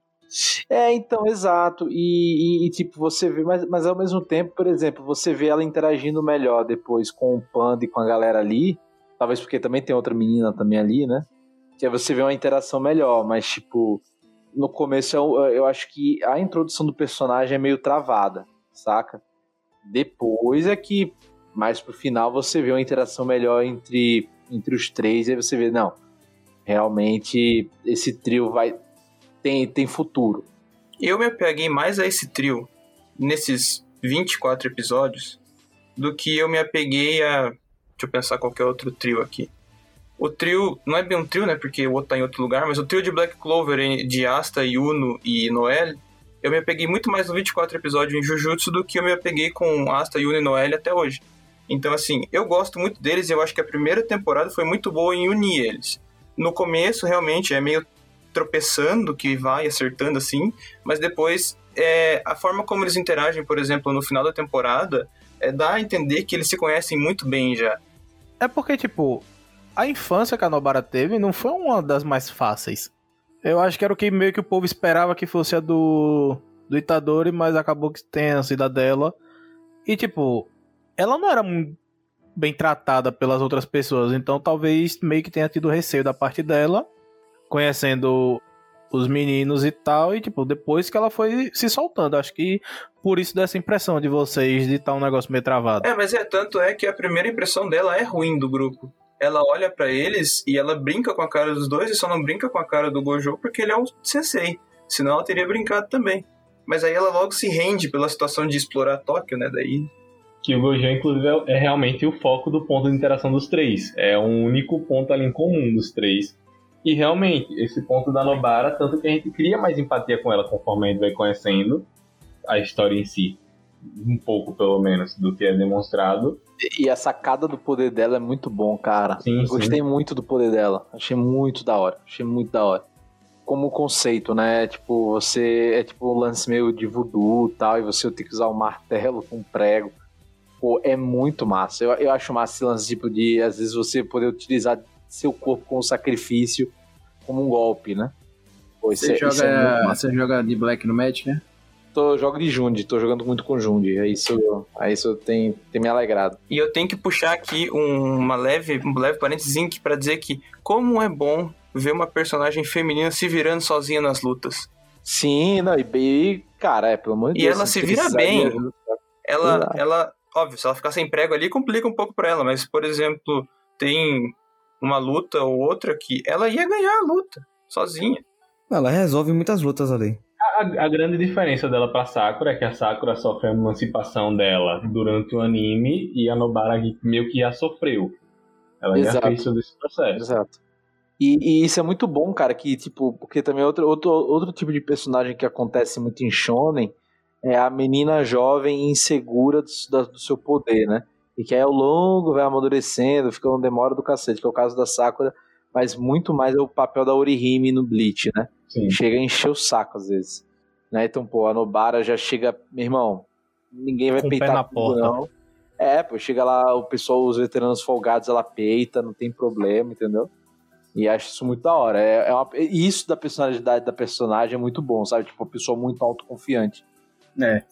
É, então, exato. E, e- e, tipo, você vê, mas, mas ao mesmo tempo, por exemplo, você vê ela interagindo melhor depois com o Panda e com a galera ali. Talvez porque também tem outra menina também ali, né? Que aí você vê uma interação melhor, mas, tipo, no começo eu, eu acho que a introdução do personagem é meio travada, saca? Depois é que, mais pro final, você vê uma interação melhor entre, entre os três, e aí você vê, não, realmente esse trio vai tem, tem futuro. Eu me apeguei mais a esse trio nesses 24 episódios do que eu me apeguei a. Deixa eu pensar qualquer outro trio aqui. O trio, não é bem um trio, né? Porque o outro tá em outro lugar, mas o trio de Black Clover, de Asta, Yuno e Noel, eu me apeguei muito mais no 24 episódio em Jujutsu do que eu me apeguei com Asta, Yuno e Noel até hoje. Então, assim, eu gosto muito deles e eu acho que a primeira temporada foi muito boa em unir eles. No começo, realmente, é meio tropeçando que vai acertando assim, mas depois é, a forma como eles interagem, por exemplo, no final da temporada, é, dá a entender que eles se conhecem muito bem já. É porque, tipo, a infância que a Nobara teve não foi uma das mais fáceis. Eu acho que era o que meio que o povo esperava que fosse a do, do Itadori, mas acabou que tem a dela. E, tipo, ela não era bem tratada pelas outras pessoas. Então talvez meio que tenha tido receio da parte dela, conhecendo os meninos e tal, e tipo, depois que ela foi se soltando. Acho que por isso dessa impressão de vocês de estar um negócio meio travado. É, mas é tanto é que a primeira impressão dela é ruim do grupo. Ela olha pra eles e ela brinca com a cara dos dois e só não brinca com a cara do Gojo porque ele é um sensei. Senão ela teria brincado também. Mas aí ela logo se rende pela situação de explorar Tóquio, né? Daí Que o Gojo, inclusive, é é realmente o foco do ponto de interação dos três. É o único ponto ali em comum dos três. E realmente, esse ponto da Nobara, tanto que a gente cria mais empatia com ela conforme a gente vai conhecendo a história em si. Um pouco, pelo menos, do que é demonstrado. E a sacada do poder dela é muito bom, cara. Sim, Eu sim. Gostei muito do poder dela. Achei muito da hora. Achei muito da hora. Como conceito, né? Tipo, você é tipo um lance meio de voodoo e tal, e você tem que usar um martelo com um prego. Pô, é muito massa. Eu, eu acho massa esse lance, tipo, de às vezes você poder utilizar seu corpo como sacrifício, como um golpe, né? Pô, isso Você, é- joga, isso é muito massa. você joga de Black no Magic, né? Tô, jogo de Jundi, tô jogando muito com Jundi. Aí isso, aí isso tem, tem me alegrado. E eu tenho que puxar aqui um- uma leve, um leve parênteses para dizer que como é bom ver uma personagem feminina se virando sozinha nas lutas. Sim, não, e, e cara, é, pelo amor de E Deus. ela se vira bem. Ela, Exato. ela, óbvio, se ela ficar sem prego ali, complica um pouco pra ela, mas, por exemplo, tem uma luta ou outra que ela ia ganhar a luta, sozinha. Ela resolve muitas lutas ali. A, a grande diferença dela pra Sakura é que a Sakura sofre a emancipação dela durante o anime e a Nobara meio que já sofreu. Ela já Exato. fez todo esse processo. Exato. E, e isso é muito bom, cara, que, tipo, porque também outro, outro, outro tipo de personagem que acontece muito em Shonen é a menina jovem e insegura do, da- do seu poder, né? E que aí ao longo vai amadurecendo, fica uma demora do cacete, que é o caso da Sakura, mas muito mais é o papel da Orihime no Bleach, né? Sim. Chega a encher o saco às vezes. Né? Então, pô, a Nobara já chega, meu irmão, ninguém vai Com peitar na tudo, porta. não. É, pô, chega lá, o pessoal, os veteranos folgados, ela peita, não tem problema, entendeu? E acho isso muito da hora. É, é uma- e isso da personalidade da personagem é muito bom, sabe? Tipo, uma pessoa muito autoconfiante. É.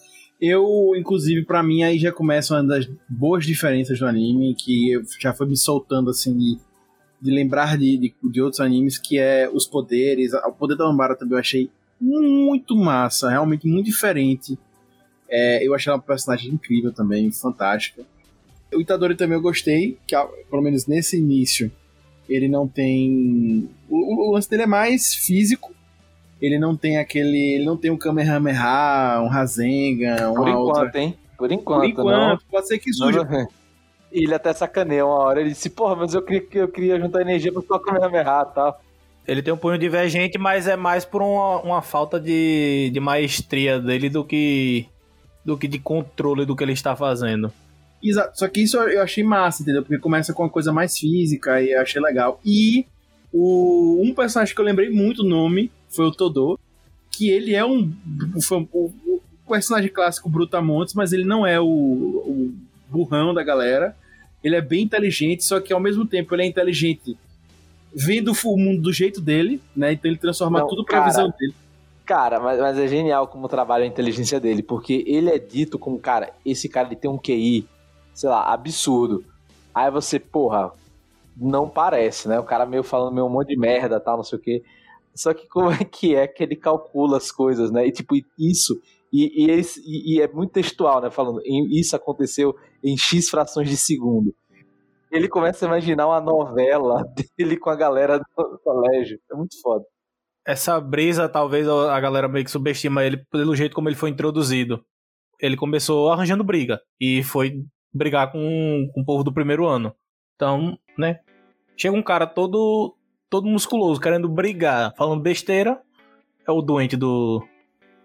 Eu, inclusive, pra mim, aí já começa uma das boas diferenças do anime, que eu já foi me soltando, assim, de, de lembrar de, de, de outros animes, que é os poderes. O poder da Ambara também eu achei muito massa, realmente muito diferente. É, eu achei ela uma personagem incrível também, fantástica. O Itadori também eu gostei, que pelo menos nesse início ele não tem. O, o lance dele é mais físico. Ele não tem aquele. Ele não tem um Kamehameha, um Rasengan, Por enquanto, outra. hein? Por enquanto, Por enquanto, pode ser que não. surja. não. Ele até sacaneia uma hora. Ele disse, porra, mas eu queria, eu queria juntar energia pra só comer e tal. Ele tem um punho divergente, mas é mais por uma, uma falta de, de maestria dele do que do que de controle do que ele está fazendo. Exato. Só que isso eu achei massa, entendeu? Porque começa com uma coisa mais física e eu achei legal. E o, um personagem que eu lembrei muito o nome foi o Todô, que ele é um, um- personagem clássico Brutamontes, mas ele não é o, o burrão da galera. Ele é bem inteligente, só que ao mesmo tempo ele é inteligente vendo o mundo do jeito dele, né? Então ele transforma Não, tudo pra cara, visão dele. Cara, mas, mas é genial como trabalha a inteligência dele, porque ele é dito como, cara, esse cara ele tem um QI, sei lá, absurdo. Aí você, porra, não parece, né? O cara meio falando meio um monte de merda, tal, não sei o quê. Só que como é que é que ele calcula as coisas, né? E tipo, isso. E, e, e- é muito textual, né? Falando, "Em- isso aconteceu em X frações de segundo. Ele começa a imaginar uma novela dele com a galera do colégio. É muito foda. Essa brisa, talvez a galera meio que subestima ele pelo jeito como ele foi introduzido. Ele começou arranjando briga e foi brigar com, com o povo do primeiro ano. Então, né? Chega um cara todo todo musculoso, querendo brigar, falando besteira. É o doente do.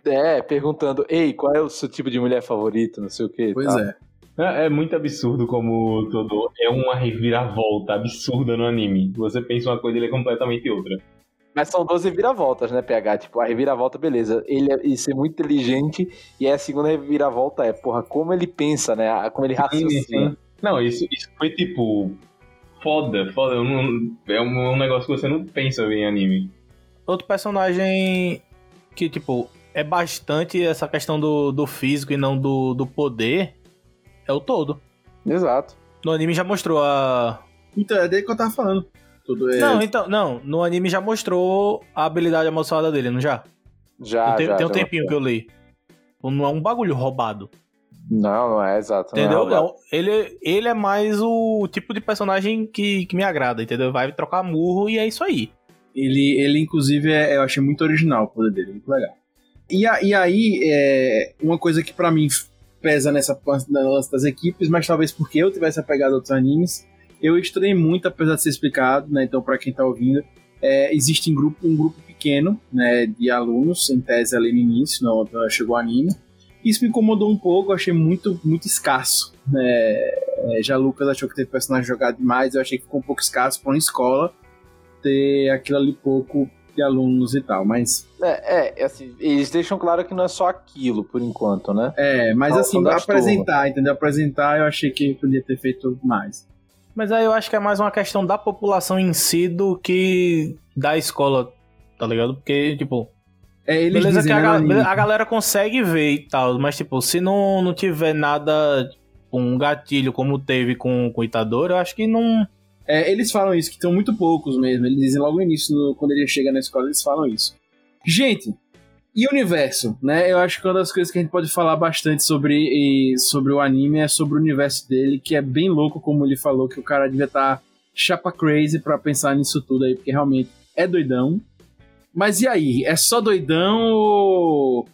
É, perguntando, ei, qual é o seu tipo de mulher favorita, não sei o que. Pois é. É, é muito absurdo como todo. É uma reviravolta absurda no anime. Você pensa uma coisa e ele é completamente outra. Mas são 12 reviravoltas, né, PH? Tipo, a reviravolta, beleza. Ele é ser muito inteligente e aí a segunda reviravolta é, porra, como ele pensa, né? Como ele raciocina. Não, isso, isso foi tipo. Foda, foda. Não- é um, um negócio que você não pensa em anime. Outro personagem que, tipo, é bastante essa questão do, do físico e não do, do poder é o todo. Exato. No anime já mostrou a. Então, é dele que eu tava falando. Tudo é... Não, então, não. No anime já mostrou a habilidade amaldiçoada dele, não já? Já, tem já, tem um já tempinho que eu li. Não é um bagulho roubado. Não, não é exato. não é Entendeu? Não, ele, ele é mais o tipo de personagem que, que me agrada, entendeu? Vai trocar murro e é isso aí. Ele, ele inclusive, é, eu achei muito original o poder dele, muito legal. E, a- e aí, é, uma coisa que pra mim pesa nessa lance das equipes, mas talvez porque eu tivesse apegado a outros animes, eu estranhei muito, apesar de ser explicado, né? Então, pra quem tá ouvindo, é, existe um grupo, um grupo pequeno, né, de alunos, em tese ali no início, não, não chegou o anime. Isso me incomodou um pouco, eu achei muito, muito escasso. Né? É, já Lucas achou que teve personagem jogado demais, eu achei que ficou um pouco escasso pra uma escola ter aquilo ali pouco de alunos e tal, mas É, é, assim, eles deixam claro que não é só aquilo, por enquanto, né? é, mas Não, assim, apresentar, entendeu? Apresentar eu achei que podia ter feito mais. Mas aí eu acho que é mais uma questão da população em si do que da escola, tá ligado? Porque, tipo, É, eles beleza dizem, que a, né, a galera consegue ver e tal, mas, tipo, se não, não tiver nada, tipo, um gatilho como teve com, com o Itadori, eu acho que não. É, eles falam isso, que estão muito poucos mesmo. Eles dizem logo no início, no- quando ele chega na escola, eles falam isso. Gente, e o universo, né? Eu acho que uma das coisas que a gente pode falar bastante sobre, sobre o anime é sobre o universo dele, que é bem louco, como ele falou, que o cara devia estar chapa crazy pra pensar nisso tudo aí, porque realmente é doidão. Mas e aí? É só doidão ou,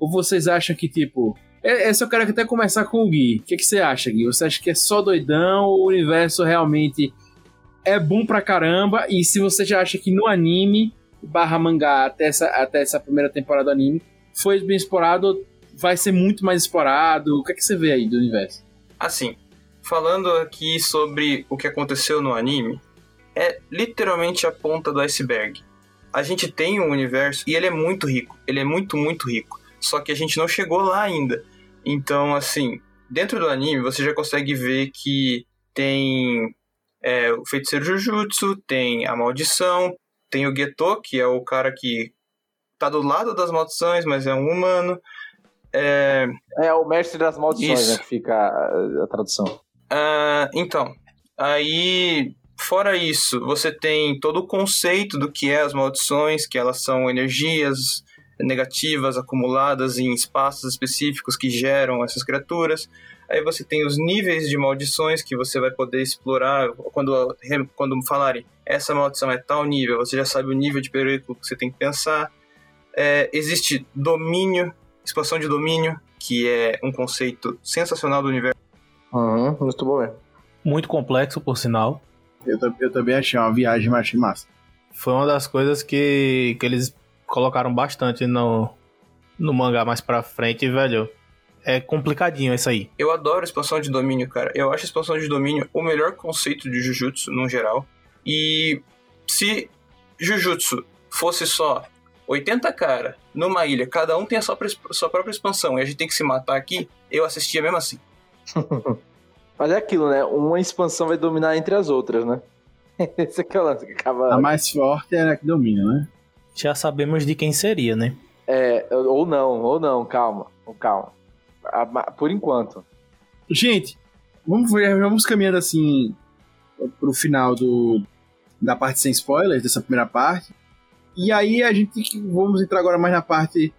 vocês acham que, tipo. é- Essa eu quero até começar com o Gui. O que, que você acha, Gui? Você acha que é só doidão ou o universo realmente é bom pra caramba? E se você já acha que no anime, barra mangá, até essa, até essa primeira temporada do anime, foi bem explorado, vai ser muito mais explorado? O que, é que você vê aí do universo? Assim, falando aqui sobre o que aconteceu no anime, é literalmente a ponta do iceberg. A gente tem um universo e ele é muito rico. Ele é muito, muito rico. Só que a gente não chegou lá ainda. Então, assim, dentro do anime você já consegue ver que tem é, o feiticeiro Jujutsu, tem a maldição, tem o Geto, que é o cara que tá do lado das maldições, mas é um humano. É, É o mestre das maldições, Isso. né? Que fica a, a tradução. Ah, então, aí, fora isso, você tem todo o conceito do que é as maldições, que elas são energias negativas acumuladas em espaços específicos que geram essas criaturas. Aí você tem os níveis de maldições que você vai poder explorar quando, quando falarem essa maldição é tal nível, você já sabe o nível de perigo que você tem que pensar. É, existe domínio, expansão de domínio, que é um conceito sensacional do universo. Uhum, muito bom mesmo. Muito complexo, por sinal. Eu, eu também achei uma viagem, mas achei massa. Foi uma das coisas que, que eles colocaram bastante no, no mangá mais pra frente, velho. É complicadinho isso aí. Eu adoro expansão de domínio, cara. Eu acho a expansão de domínio o melhor conceito de Jujutsu, no geral. E se Jujutsu fosse só 80 cara numa ilha, cada um tem a sua, sua própria expansão e a gente tem que se matar aqui, eu assistia mesmo assim. Mas é aquilo, né? Uma expansão vai dominar entre as outras, né? Esse é o lance que acaba. A mais forte é a que domina, né? Já sabemos de quem seria, né? É, ou não, ou não, calma, calma. Por enquanto. Gente, vamos, ver- vamos caminhando assim pro final do, da parte sem spoilers, dessa primeira parte. E aí a gente vamos entrar agora mais na parte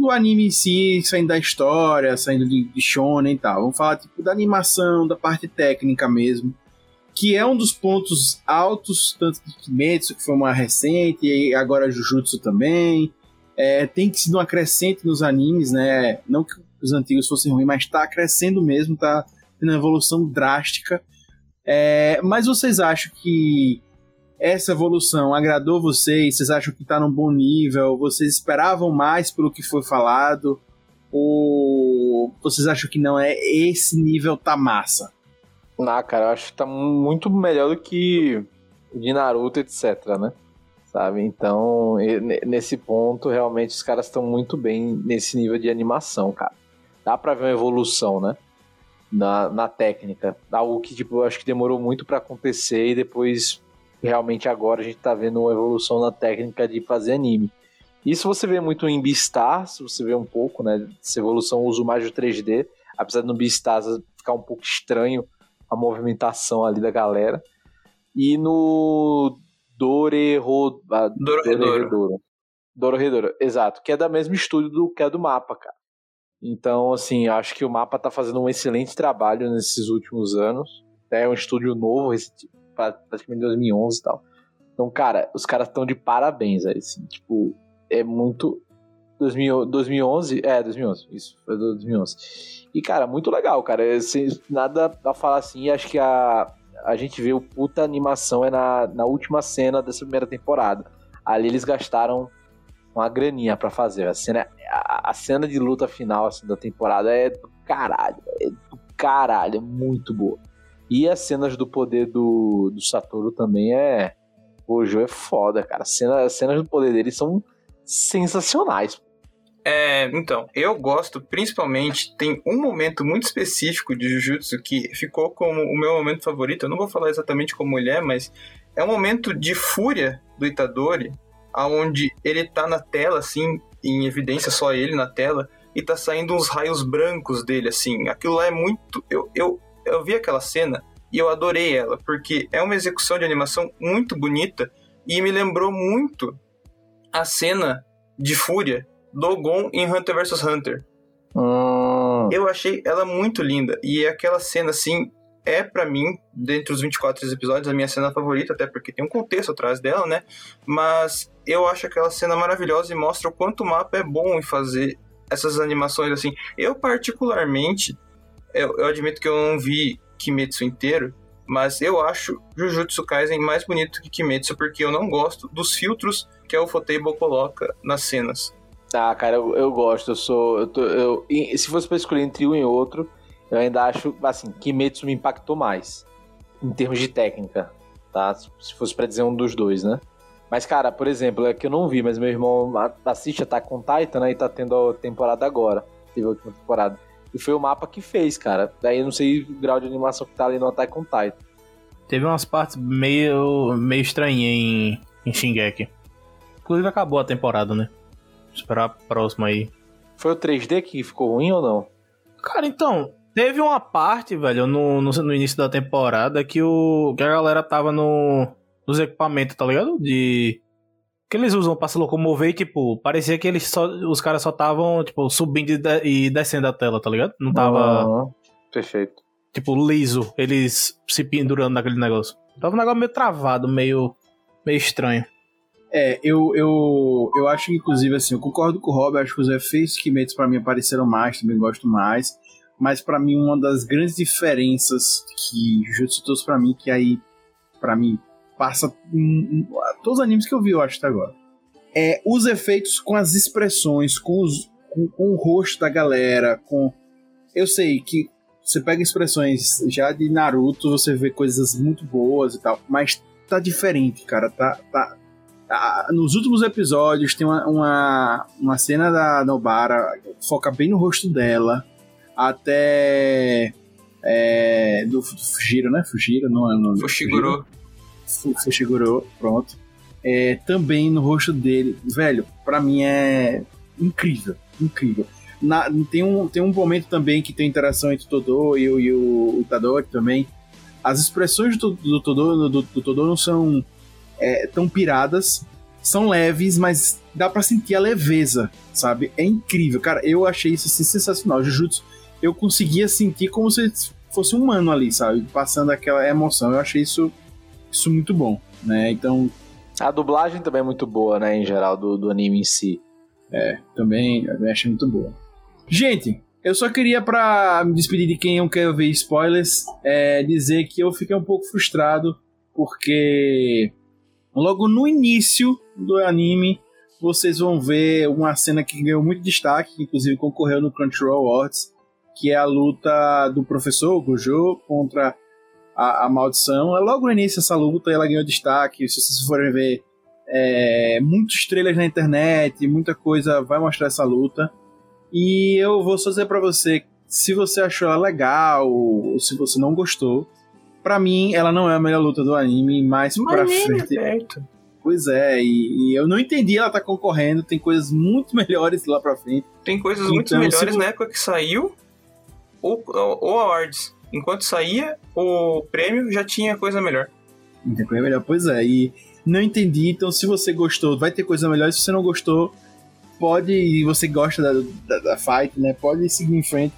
do anime em si, saindo da história, saindo de, de shonen e tal. Vamos falar tipo da animação, da parte técnica mesmo, que é um dos pontos altos, tanto de Kimetsu, que foi uma recente, e agora Jujutsu também. É, tem sido uma crescente nos animes, né? Não que os antigos fossem ruins, mas tá crescendo mesmo, tá tendo uma evolução drástica. É, mas vocês acham que essa evolução agradou vocês? Vocês acham que tá num bom nível? Vocês esperavam mais pelo que foi falado? Ou vocês acham que não é esse nível tá massa? Ah, cara, eu acho que tá muito melhor do que de Naruto, etc, né? Sabe? Então, ne- nesse ponto, realmente os caras estão muito bem nesse nível de animação, cara. Dá pra ver uma evolução, né? Na, na técnica. Algo que, tipo, eu acho que demorou muito pra acontecer e depois, realmente agora, a gente tá vendo uma evolução na técnica de fazer anime. Isso você vê muito em Beastars, você vê um pouco, né? Essa evolução, o uso mais do 3D. Apesar de no Beastars ficar um pouco estranho a movimentação ali da galera. E no Dorero... ah, Dororedoro. Dororedoro, exato. Que é da mesmo estúdio do que é do mapa, cara. Então, assim, acho que o mapa tá fazendo um excelente trabalho nesses últimos anos. É um estúdio novo, praticamente 2011 e tal. Então, cara, os caras estão de parabéns, assim, tipo, é muito 2000 2011, é, 2011, isso, foi do 2011. E, cara, muito legal, cara, assim, nada a falar assim, acho que a, a gente vê o puta animação é na, na última cena dessa primeira temporada. Ali eles gastaram uma graninha pra fazer, a cena, a, a cena de luta final, assim, da temporada é do caralho, é do caralho, é muito boa. E as cenas do poder do, do Satoru também é... O jogo é foda, cara. As cenas, as cenas do poder dele são sensacionais. É, então, eu gosto principalmente, tem um momento muito específico de Jujutsu que ficou como o meu momento favorito. Eu não vou falar exatamente como ele é, mas é um momento de fúria do Itadori, aonde ele tá na tela, assim, em evidência só ele na tela, e tá saindo uns raios brancos dele, assim. Aquilo lá é muito. Eu, eu, eu vi aquela cena e eu adorei ela, porque é uma execução de animação muito bonita e me lembrou muito a cena de fúria do Gon em Hunter vs Hunter. Hum, Eu achei ela muito linda. E aquela cena, assim, é pra mim, dentre os 24 episódios, a minha cena favorita, até porque tem um contexto atrás dela, né? Mas eu acho aquela cena maravilhosa e mostra o quanto o mapa é bom em fazer essas animações assim. Eu, particularmente, eu, eu admito que eu não vi Kimetsu inteiro, mas eu acho Jujutsu Kaisen mais bonito que Kimetsu, porque eu não gosto dos filtros que a Ufotable coloca nas cenas. Ah, cara, eu, eu gosto. Eu sou. Eu tô- eu- se fosse pra escolher entre um e outro, eu ainda acho, assim, Kimetsu me impactou mais. Em termos de técnica, tá? Se fosse pra dizer um dos dois, né? Mas, cara, por exemplo, é que eu não vi, mas meu irmão assiste Attack on Titan, né? E tá tendo a temporada agora. Teve a última temporada. E foi o mapa que fez, cara. Daí eu não sei o grau de animação que tá ali no Attack on Titan. Teve umas partes meio, meio estranhas em, em Shingeki. Inclusive acabou a temporada, né? Esperar a próxima aí. Foi o 3D que ficou ruim ou não? Cara, então, teve uma parte, velho, no, no, no início da temporada que, o, que a galera tava no, nos equipamentos, tá ligado? De. Que eles usam pra se locomover e, tipo, parecia que eles só, os caras só estavam, tipo, subindo e, de- descendo a tela, tá ligado? Não tava, Aham. Perfeito. tipo, liso, eles se pendurando naquele negócio. Tava um negócio meio travado, meio, meio estranho. É, eu, eu, eu acho que, inclusive, assim, eu concordo com o Rob, acho que os efeitos Kimetsu pra mim apareceram mais, também gosto mais. Mas pra mim, uma das grandes diferenças que Jujutsu trouxe pra mim, que aí, pra mim, passa em, todos os animes que eu vi, eu acho, até agora. É os efeitos com as expressões, com, os, com, com o rosto da galera, com... Eu sei que você pega expressões já de Naruto, você vê coisas muito boas e tal, mas tá diferente, cara, tá... tá ah, nos últimos episódios tem uma, uma, uma cena da Nobara foca bem no rosto dela até é, do, do Fujiro, né? Fujiro, não é? Não, Fushiguro. Fu- Fushiguro, pronto. É, também no rosto dele, velho, pra mim é incrível, incrível. Na- tem, um, tem um momento também que tem interação entre o Todô e, o- e o Itadori também. As expressões do, do Todô, do, do Todô não são é, tão piradas, são leves, mas dá pra sentir a leveza, sabe? É incrível, cara. Eu achei isso assim, sensacional. Jujutsu, eu conseguia sentir como se fosse um humano ali, sabe? Passando aquela emoção. Eu achei isso, isso muito bom, né? Então, A dublagem também é muito boa, né, em geral, do, do anime em si. também eu achei muito boa. Gente, eu só queria, pra me despedir de quem não quer ver spoilers, é, dizer que eu fiquei um pouco frustrado, porque logo no início do anime, vocês vão ver uma cena que ganhou muito destaque, que inclusive concorreu no Crunchyroll Awards, que é a luta do professor Gojo contra a, a maldição. É logo no início essa luta, ela ganhou destaque, se vocês forem ver é, muitos trailers na internet, muita coisa vai mostrar essa luta. E eu vou só dizer pra você, se você achou ela legal ou se você não gostou, pra mim ela não é a melhor luta do anime, mas pra frente. perto. Pois é, e, e eu não entendi ela tá concorrendo, tem coisas muito melhores lá pra frente. Tem coisas Então, muito se melhores vo- na época que saiu ou, ou, ou awards. Enquanto saía o prêmio, já tinha coisa melhor. Tem coisa melhor, pois é. E não entendi, então se você gostou, vai ter coisa melhor. Se você não gostou, pode, e você gosta da, da, da fight, né? Pode seguir em frente.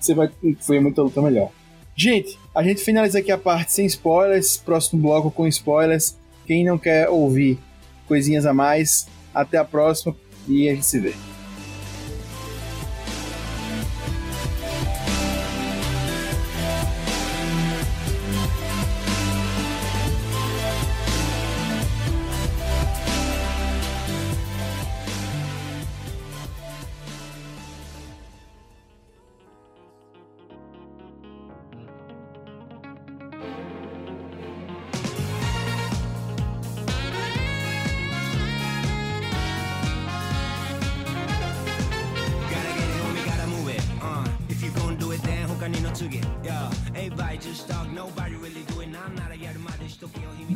Você vai foi muita luta melhor. Gente, a gente finaliza aqui a parte sem spoilers. Próximo bloco com spoilers. Quem não quer ouvir coisinhas a mais, até a próxima e a gente se vê.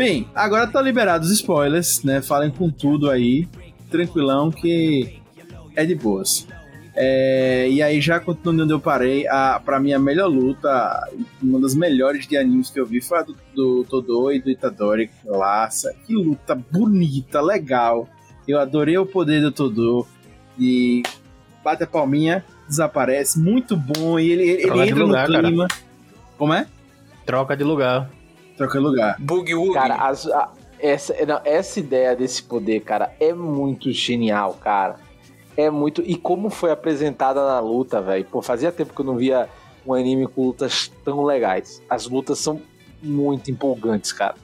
Bem, agora tá liberados os spoilers, né? Falem com tudo aí, tranquilão que é de boas. É, e aí, já continuando onde eu parei, a, pra mim a melhor luta, uma das melhores de animes que eu vi foi a do, do Todô e do Itadori. Laça, que luta bonita, legal. Eu adorei o poder do Todô. E bate a palminha, desaparece, muito bom. E ele, ele, de entra lugar, no cara. clima. Como é? Troca de lugar. Troca de lugar. Woogie. Cara, as- a- essa, não, essa ideia desse poder, cara, é muito genial, cara. É muito. E como foi apresentada na luta, velho. Pô, fazia tempo que eu não via um anime com lutas tão legais. As lutas são muito empolgantes, cara.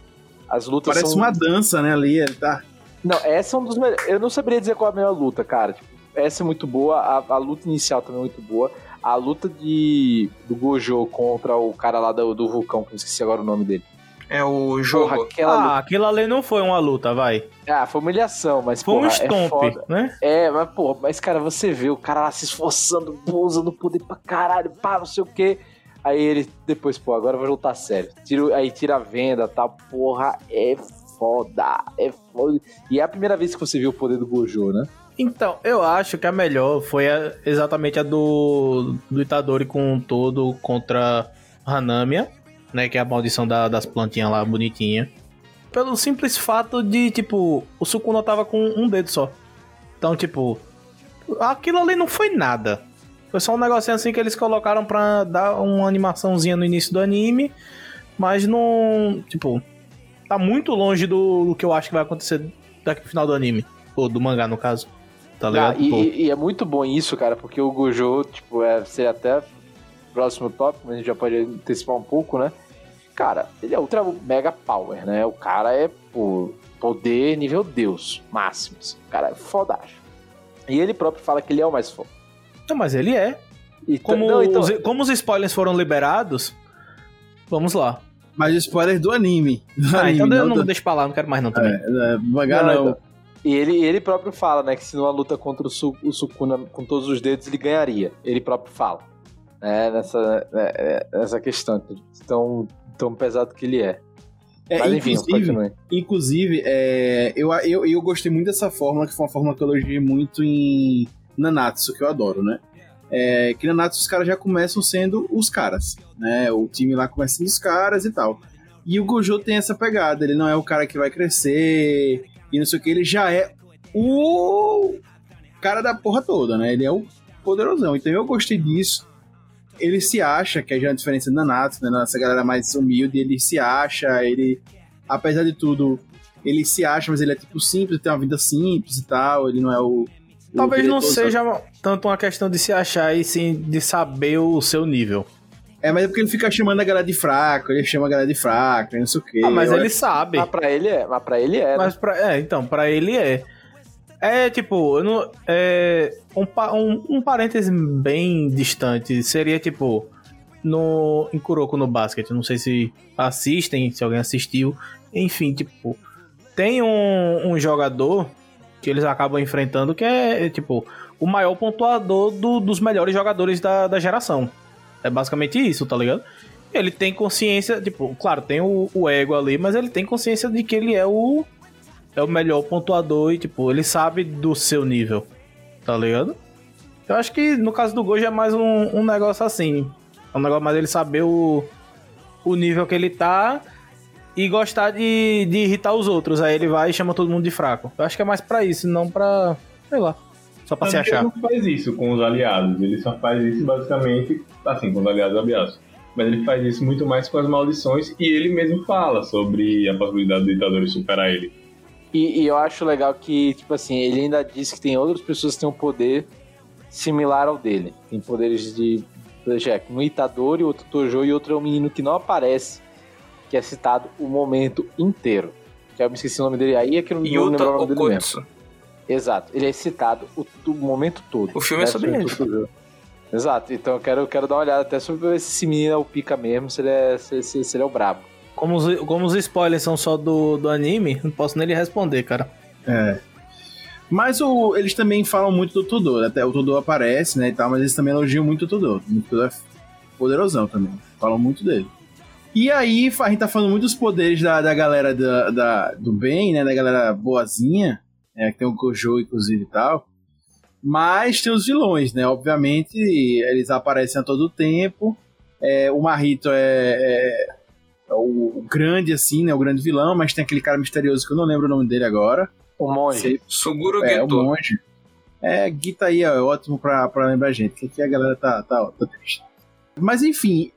As lutas Parece são. uma dança, né? Ali, ele tá. Não, essa é um dos melhores. Eu não saberia dizer qual é a melhor luta, cara. Tipo, essa é muito boa, a, a luta inicial também é muito boa. A luta de do Gojo contra o cara lá do, do vulcão, que eu esqueci agora o nome dele. É o jogo. Porra, aquela Ah, luta. aquilo ali não foi uma luta, vai. Ah, foi humilhação, mas Foi um porra, é stomp, foda. né? É, mas, pô, mas, cara, você vê o cara lá se esforçando, usando poder pra caralho, pá, não sei o quê. Aí ele, depois, pô, agora vai lutar sério. Tira, aí tira a venda, tá? Porra, é foda, é foda. E é a primeira vez que você viu o poder do Gojo, né? Então, eu acho que a melhor foi a- exatamente a do, do Itadori com um todo contra Hanamiya, né? Que é a maldição da- das plantinhas lá, bonitinha. Pelo simples fato de, tipo, o Sukuna tava com um dedo só. Então, tipo, aquilo ali não foi nada. Foi só um negocinho assim que eles colocaram pra dar uma animaçãozinha no início do anime. Mas não. Tipo, tá muito longe do, do que eu acho que vai acontecer daqui pro final do anime. Ou do mangá, no caso. Tá Ah, ligado? e, Pô. e- e é muito bom isso, cara, porque o Gojo, tipo, é ser até próximo tópico, mas a gente já pode antecipar um pouco, né? Cara, ele é ultra mega power, né? O cara é, pô, poder nível Deus, máximo. assim. O cara é fodástico. E ele próprio fala que ele é o mais foda. Não, mas ele é. E Como, não, então- os, como os spoilers foram liberados, vamos lá. Mas spoiler do anime. Do Ah, anime, então eu não não do- deixa pra lá, não quero mais não também. É, é, mangá Não, não. então- E ele, ele próprio fala, né, que se numa luta contra o, Su, o Sukuna com todos os dedos, ele ganharia. Ele próprio fala. Né, nessa, né, é, nessa questão. Tão, tão pesado que ele é. É, Mas enfim, inclusive, inclusive é, eu, eu, eu gostei muito dessa fórmula, que foi uma fórmula que eu elogiei muito em Nanatsu, que eu adoro, né? É, que Nanatsu os caras já começam sendo os caras, né? O time lá começa sendo os caras e tal. E o Gojo tem essa pegada, ele não é o cara que vai crescer e não sei o que, ele já é o cara da porra toda, né? Ele é o poderosão. Então eu gostei disso. Ele se acha, que é já a diferença da Nanatsu, né? Essa galera mais humilde, ele se acha, ele, apesar de tudo, ele se acha, mas ele é tipo simples, tem uma vida simples e tal, ele não é o. o Talvez não seja tanto uma questão de se achar e sim de saber o seu nível. É, mas é porque ele fica chamando a galera de fraco, ele chama a galera de fraco, e não sei o quê. Ah, mas ele acho- sabe. Mas pra ele é, mas pra ele é, né? Mas pra, é, então, pra ele é. É tipo, eu não, é, um, um, um parêntese bem distante seria tipo no em Kuroko no basquete. Não sei se assistem, se alguém assistiu. Enfim, tipo, tem um, um jogador que eles acabam enfrentando que é, tipo o maior pontuador do- dos melhores jogadores da, da geração. É basicamente isso, tá ligado? Ele tem consciência, tipo, claro, tem o, o ego ali, mas ele tem consciência de que ele é o é o melhor pontuador e, tipo, ele sabe do seu nível, tá ligado? Eu acho que no caso do Gojo é mais um, um negócio assim. É um negócio mais ele saber o, o nível que ele tá e gostar de, de irritar os outros. Aí ele vai e chama todo mundo de fraco. Eu acho que é mais pra isso, não pra. sei lá. Só pra se achar. Ele não faz isso com os aliados, ele só faz isso basicamente, assim, com os aliados aliados. Mas ele faz isso muito mais com as maldições e ele mesmo fala sobre a possibilidade do Itadori superar ele. E, e eu acho legal que, tipo assim, ele ainda diz que tem outras pessoas que têm um poder similar ao dele. Tem poderes de. exemplo, Um Itadori, outro Tojo e outro é um menino que não aparece, que é citado o momento inteiro. Já eu me esqueci o nome dele aí, é que eu não Yuta lembrar o nome dele mesmo. Exato, ele é citado o, o momento todo. O filme é Né, sobre ele. Exato, então eu quero, eu quero dar uma olhada até sobre se esse menino é o pica mesmo, se ele é, se, se- se ele é o brabo. Como os, como os spoilers são só do, do anime, não posso nem lhe responder, cara. É. Mas o, eles também falam muito do Tudor. Até o Tudor aparece, né, e tal, mas eles também elogiam muito o Tudor. O Tudor é poderosão também. Falam muito dele. E aí, a gente tá falando muito dos poderes da, da galera da, da- do bem, né, da galera boazinha, né, que tem o Gojo, inclusive, e tal. Mas tem os vilões, né, obviamente, eles aparecem a todo tempo. É, o Marrito é, é- é o, o grande, assim, né, o grande vilão, mas tem aquele cara misterioso que eu não lembro o nome dele agora. O monge. Sei- Suguro é, o monge. É, Guita aí ó, é ótimo pra, pra lembrar a gente, que aqui a galera tá, tá, tá triste. Mas enfim,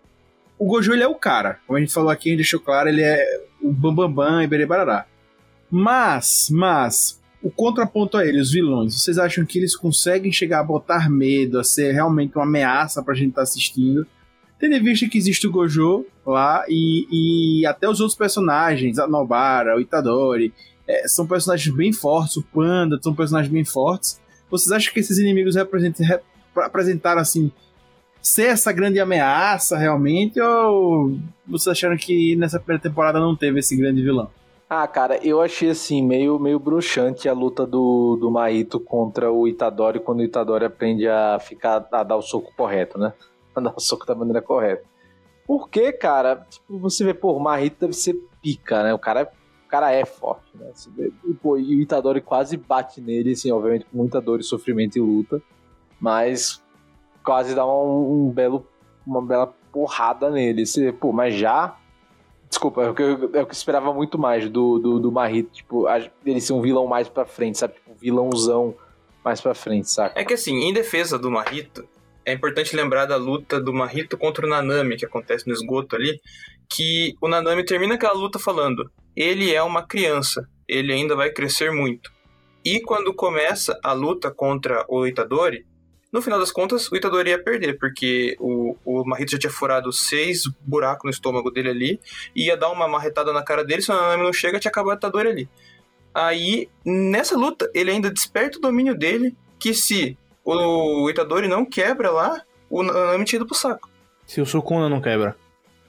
o Gojo ele é o cara. Como a gente falou aqui, a gente deixou claro, ele é o Bambambam Bam Bam e Berebarará. Mas, mas, o contraponto a ele, os vilões, vocês acham que eles conseguem chegar a botar medo, a ser realmente uma ameaça pra gente estar assistindo? Tendo em vista que existe o Gojo lá e, e até os outros personagens, a Nobara, o Itadori, é, são personagens bem fortes, o Panda são personagens bem fortes. Vocês acham que esses inimigos representam, rep- apresentaram assim ser essa grande ameaça realmente ou vocês acharam que nessa primeira temporada não teve esse grande vilão? Ah, cara, eu achei assim, meio, meio bruxante a luta do, do Maito contra o Itadori quando o Itadori aprende a ficar a dar o soco correto, né? A dar o soco da maneira correta. Porque, cara, tipo, você vê, pô, o Mahito deve ser pica, né? O cara, o cara é forte, né? Vê, e, pô, e o Itadori quase bate nele, assim, obviamente com muita dor e sofrimento e luta, mas quase dá um, um belo, uma bela porrada nele. Você, pô, mas já Desculpa, é o que eu, é o que eu esperava muito mais do, do, do tipo, ele ser um vilão mais pra frente, sabe? Tipo, um vilãozão mais pra frente, saca? É que assim, em defesa do Marrito, é importante lembrar da luta do Marrito contra o Nanami, que acontece no esgoto ali, que o Nanami termina aquela luta falando: ele é uma criança, ele ainda vai crescer muito. E quando começa a luta contra o Itadori, no final das contas, o Itadori ia perder, porque o, o já tinha furado seis buracos no estômago dele ali, e ia dar uma marretada na cara dele, se o Nanami não chega, tinha acabado o Itadori ali. Aí, nessa luta, ele ainda desperta o domínio dele, que se o Itadori não quebra lá, o Nanami tinha ido pro saco. Se o Sukuna não quebra.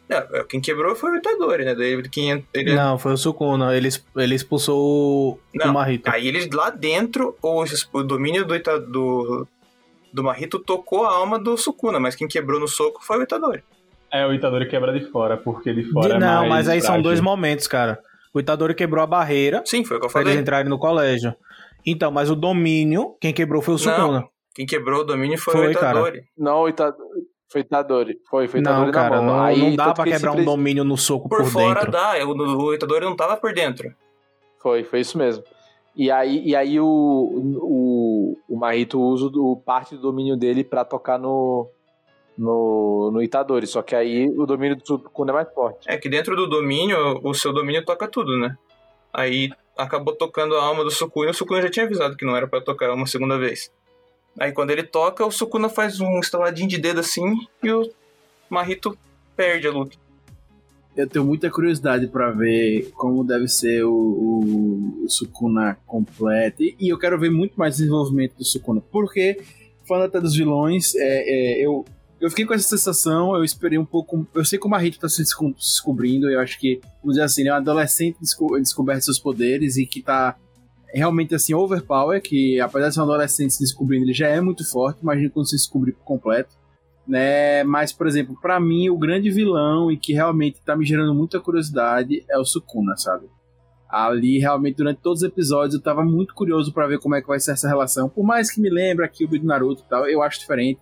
É, quem quebrou foi o Itadori, né? Daí quem, ele, Não, foi o Sukuna. Ele, ele expulsou o, Não, o Marrito. Aí ele lá dentro, o, o domínio do, Ita, do, do Marrito tocou a alma do Sukuna, mas quem quebrou no soco foi o Itadori. É, o Itadori quebra de fora, porque de fora De- é não, mas aí são frágil. dois momentos, cara. O Itadori quebrou a barreira Sim, foi o que eu pra eles falei. entrarem no colégio. Então, mas o domínio, quem quebrou foi o Sukuna. Quem quebrou o domínio foi, Foi, o Itadori. Não, o Itadori. Foi Itadori. Foi, foi Itadori Não, cara, na mão. não, Aí, não dá pra que quebrar um domínio no soco Por, por, fora dentro. dá, o, Itadori não tava por dentro. Foi, foi isso mesmo. E aí, e aí o, o, o Marrito usa o, parte do domínio dele pra tocar no, no, no Itadori. Só que aí o domínio do Sukuna é mais forte. É que dentro do domínio, o seu domínio toca tudo, né? Aí acabou tocando a alma do Sukuna e o Sukuna já tinha avisado que não era pra tocar uma segunda vez. Aí quando ele toca, o Sukuna faz um estaladinho de dedo assim e o Marrito perde a luta. Eu tenho muita curiosidade pra ver como deve ser o, o, o Sukuna completo. E, eu quero ver muito mais desenvolvimento do Sukuna. Porque, falando até dos vilões, é, é, eu, eu fiquei com essa sensação, eu esperei um pouco. Eu sei que o Marrito tá se desco- se descobrindo, eu acho que, vamos dizer assim, é um adolescente desco descoberto seus poderes e que tá realmente assim, overpower, que apesar de ser um adolescente se descobrindo, ele já é muito forte, imagina quando se descobrir por completo né? Mas, por exemplo, pra mim, o grande vilão e que realmente tá me gerando muita curiosidade é o Sukuna, sabe? Ali, realmente, durante todos os episódios, eu tava muito curioso pra ver como é que vai ser essa relação. Por mais que me lembre aqui o do Naruto e tal, eu acho diferente.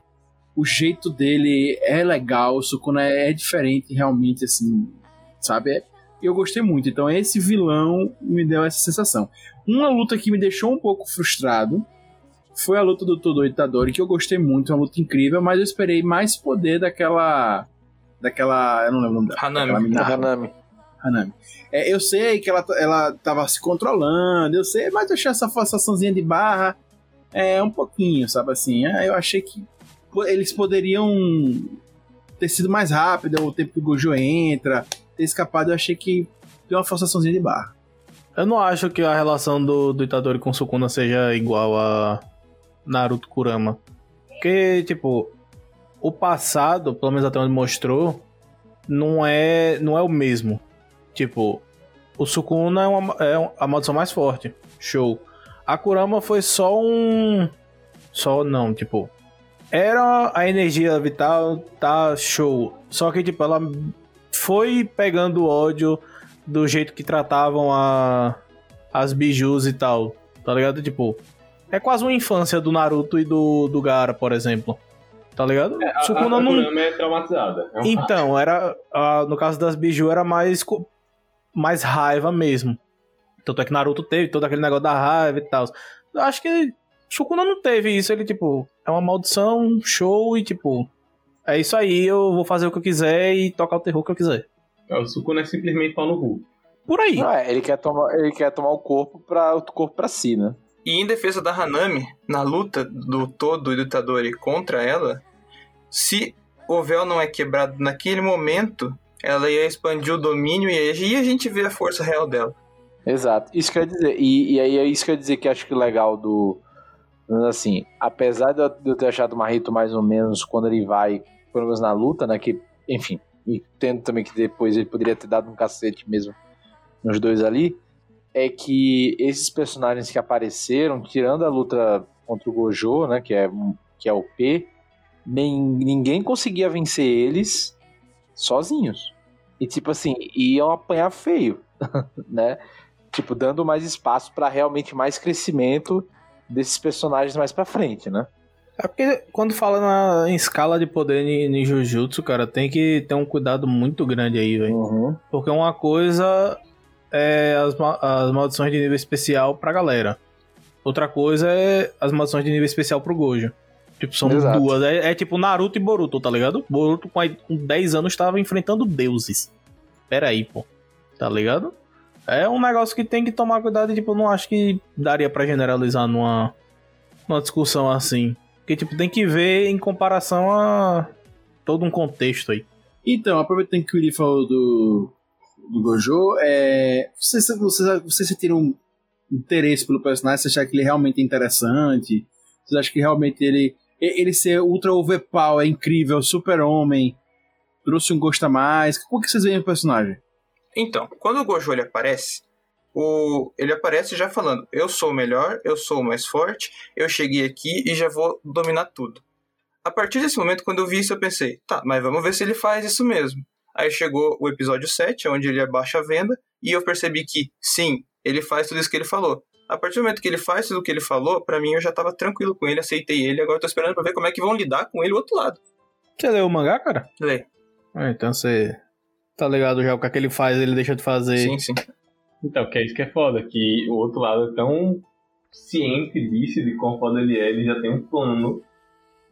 o jeito dele é legal, o Sukuna é diferente realmente, assim, sabe? É- eu gostei muito. Então esse vilão me deu essa sensação. Uma luta que me deixou um pouco frustrado foi a luta do Todo Itadori, que eu gostei muito, é uma luta incrível, mas eu esperei mais poder daquela. Daquela. Eu não lembro o nome dela. Hanami. Hanami. Hanami. É, eu sei que ela, ela tava se controlando, eu sei, mas eu achei essa forçaçãozinha de barra é um pouquinho, sabe assim? É, eu achei que eles poderiam ter sido mais rápido, o tempo que o Gojo entra, ter escapado, eu achei que deu uma forçaçãozinha de barra. Eu não acho que a relação do, do Itadori com Sukuna seja igual a Naruto Kurama. Porque, tipo, o passado, pelo menos até onde mostrou, não é, não é o mesmo. Tipo, o Sukuna é, uma, é a maldição mais forte. Show. A Kurama foi só um. Só não, tipo. Era a energia vital, tá show. Só que, tipo, ela foi pegando ódio do jeito que tratavam a, as bijus e tal. Tá ligado? Tipo, é quase uma infância do Naruto e do, do Gara, por exemplo. Tá ligado? A, a, Sukuna a não. Kurama é traumatizada. É um Então, era. ah, no caso das biju, era mais. Mais raiva mesmo. Tanto é que Naruto teve todo aquele negócio da raiva e tal. Acho que Sukuna não teve isso. Ele, tipo, é uma maldição, show e, tipo. É isso aí, eu vou fazer o que eu quiser e tocar o terror que eu quiser. O Sukuna é simplesmente pau no cu. Por aí. Não, é, ele quer tomar, ele quer tomar o corpo para o corpo para si, né? E em defesa da Hanami, na luta do Todo e do Itadori contra ela, se o véu não é quebrado naquele momento, ela ia expandir o domínio e aí a gente vê a força real dela. Exato. Isso quer dizer, e, e aí é isso que eu ia dizer que acho que o legal do. Assim, apesar de eu, de eu ter achado o Marrito mais ou menos quando ele vai, pelo menos na luta, né? Que, enfim, e tendo também que depois ele poderia ter dado um cacete mesmo nos dois ali, é que esses personagens que apareceram, tirando a luta contra o Gojo, né? Que é, que é o P, nem, ninguém conseguia vencer eles sozinhos. E tipo assim, iam apanhar feio, né? Tipo, dando mais espaço pra realmente mais crescimento desses personagens mais pra frente, né? É porque quando fala na, em escala de poder em, Jujutsu, cara, tem que ter um cuidado muito grande aí, velho. Uhum. Porque uma coisa é as, as maldições de nível especial pra galera. Outra coisa é as maldições de nível especial pro Gojo. Tipo, são Exato. duas. É, é tipo Naruto e Boruto, tá ligado? Boruto com, a- com 10 anos tava enfrentando deuses. Pera aí, pô. Tá ligado? É um negócio que tem que tomar cuidado tipo, eu não acho que daria pra generalizar numa, numa discussão assim. Porque, tipo, tem que ver em comparação a todo um contexto aí. Então, aproveitando que o Yuri falou do, do Gojo, é, vocês, vocês, vocês sentiram um interesse pelo personagem? Você achar que ele realmente é interessante? Vocês acham que realmente ele, ele ser ultra overpower, é incrível, super-homem, trouxe um gosto a mais? Como que vocês veem o personagem? Então, quando o Gojo ele aparece, o, ele aparece já falando: Eu sou o melhor, eu sou o mais forte, eu cheguei aqui e já vou dominar tudo. A partir desse momento, quando eu vi isso, eu pensei: Tá, mas vamos ver se ele faz isso mesmo. Aí chegou o episódio 7, onde ele abaixa a venda, e eu percebi que, sim, ele faz tudo isso que ele falou. A partir do momento que ele faz tudo o que ele falou, pra mim eu já tava tranquilo com ele, aceitei ele, agora eu tô esperando pra ver como é que vão lidar com ele o outro lado. Você leu o mangá, cara? Lê. Ah, então você tá ligado já o que, é que ele faz, ele deixa de fazer. Sim, sim. Então, que é isso que é foda, que o outro lado é tão ciente disso, de quão foda ele é, ele já tem um plano.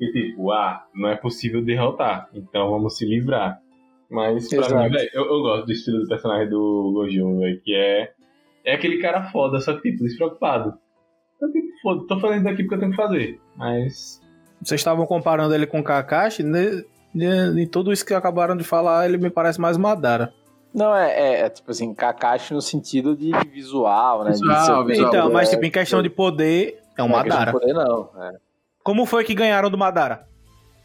E tipo, ah, não é possível derrotar, então vamos se livrar. Mas pra Exato. mim, velho, eu, eu gosto do estilo do personagem do Gojo, velho, que é. É aquele cara foda, só que tipo, despreocupado. Eu tipo, foda, tô fazendo isso aqui porque eu tenho que fazer. Mas. Vocês estavam comparando ele com o Kakashi, né? Em tudo isso que acabaram de falar, ele me parece mais Madara. Não, é, é, é, tipo assim, Kakashi no sentido de visual, né? Visual, de visual. então, mas é, tipo, em questão de poder, é um não é questão Madara. de poder, não. é. Como foi que ganharam do Madara?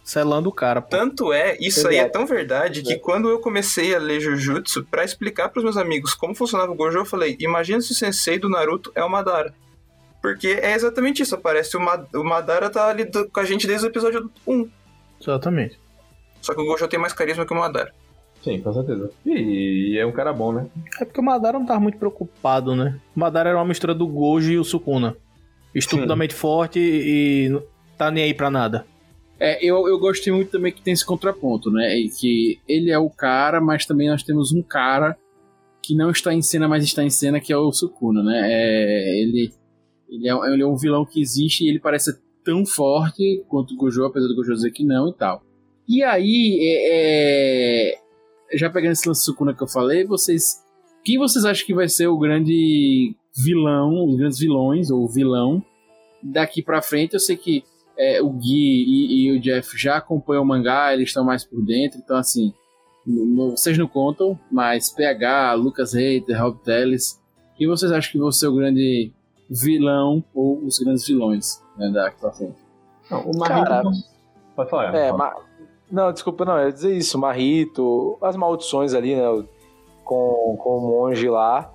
Selando o cara, pô. Tanto é, isso aí é tão verdade que É. quando eu comecei a ler Jujutsu, pra explicar pros meus amigos como funcionava o Gojo, eu falei: imagina se o sensei do Naruto é o Madara. Porque é exatamente isso, aparece o, Ma- o Madara tá ali do- com a gente desde o episódio 1. Exatamente. Só que o Gojo tem mais carisma que o Madara. Sim, com certeza. E, e é um cara bom, né? É porque o Madara não tava muito preocupado, né? O Madara era uma mistura do Gojo e o Sukuna. Estupidamente forte e não tá nem aí pra nada. É, eu, eu gostei muito também que tem esse contraponto, né? E que ele é o cara, mas também nós temos um cara que não está em cena, mas está em cena, que é o Sukuna, né? É, ele, ele, é, ele é um vilão que existe e ele parece tão forte quanto o Gojo, apesar do Gojo dizer que não e tal. E aí, é, é, já pegando esse lance Sukuna que eu falei, vocês. Quem vocês acham que vai ser o grande vilão, os grandes vilões, ou vilão, daqui pra frente? Eu sei que é, o Gui e, e, o Jeff já acompanham o mangá, eles estão mais por dentro, então assim, no, vocês não contam, mas PH, Lucas Reiter, Rob Teles, quem vocês acham que vai ser o grande vilão ou os grandes vilões né, daqui pra frente? Não, o Pode falar. É, fala. ma... não, desculpa, não, eu ia dizer isso, Marrito, as maldições ali, né, com, com o monge lá,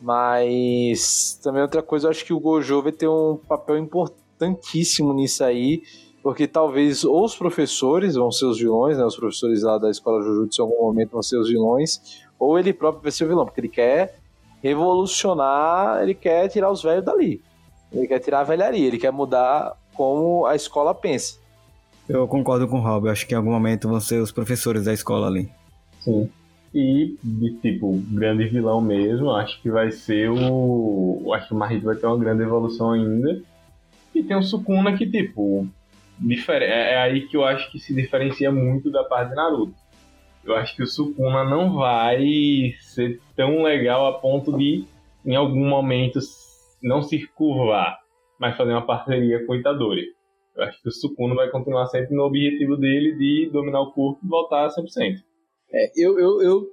mas também outra coisa, eu acho que o Gojo vai ter um papel importantíssimo nisso aí, porque talvez ou os professores vão ser os vilões, né, os professores lá da escola Jujutsu em algum momento vão ser os vilões, ou ele próprio vai ser o vilão, porque ele quer revolucionar, ele quer tirar os velhos dali, ele quer tirar a velharia, ele quer mudar como a escola pensa. Eu concordo com o Rob, acho que em algum momento vão ser os professores da escola ali. Sim. E, de tipo, grande vilão mesmo, acho que vai ser o. Acho que o Marito vai ter uma grande evolução ainda. E tem o Sukuna que, tipo, difer... é é aí que eu acho que se diferencia muito da parte de Naruto. Eu acho que o Sukuna não vai ser tão legal a ponto de, em algum momento, não se curvar, mas fazer uma parceria com o Itadori. Eu acho que o Sukuna vai continuar sempre no objetivo dele de dominar o corpo e voltar a 100%. É, eu, eu, eu,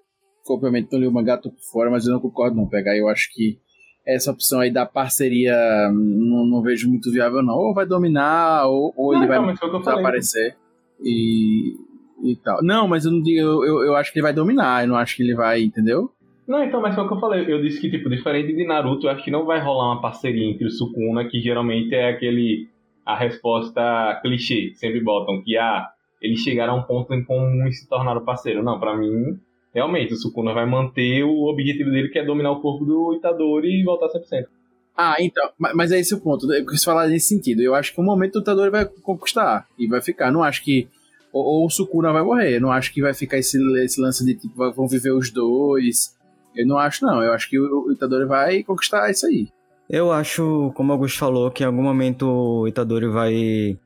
obviamente, não li o mangá, tô por fora, mas eu não concordo não, pegar. Eu acho que essa opção aí da parceria não, não vejo muito viável, não. Ou vai dominar, ou, ou Não, ele vai não, falei. desaparecer. E, e tal. Não, mas eu não digo, eu, eu, eu acho que ele vai dominar, eu não acho que ele vai, entendeu? Não, então, mas foi o que eu falei. Eu disse que, tipo, diferente de Naruto, eu acho que não vai rolar uma parceria entre o Sukuna, que geralmente é aquele. A resposta clichê, sempre botam, que ah, eles chegaram a um ponto em comum e se tornaram parceiro. Não, pra mim, realmente, o Sukuna vai manter o objetivo dele, que é dominar o corpo do Itadori e voltar 100%. Ah, então, ma- mas é esse o ponto. Eu quis falar nesse sentido. Eu acho que um momento o Itadori vai conquistar e vai ficar. Não acho que. Ou, ou o Sukuna vai morrer. Não acho que vai ficar esse, esse lance de tipo, vão viver os dois. Eu não acho, não. Eu acho que o, o Itadori vai conquistar isso aí. Eu acho, como o Augusto falou, que em algum momento o Itadori vai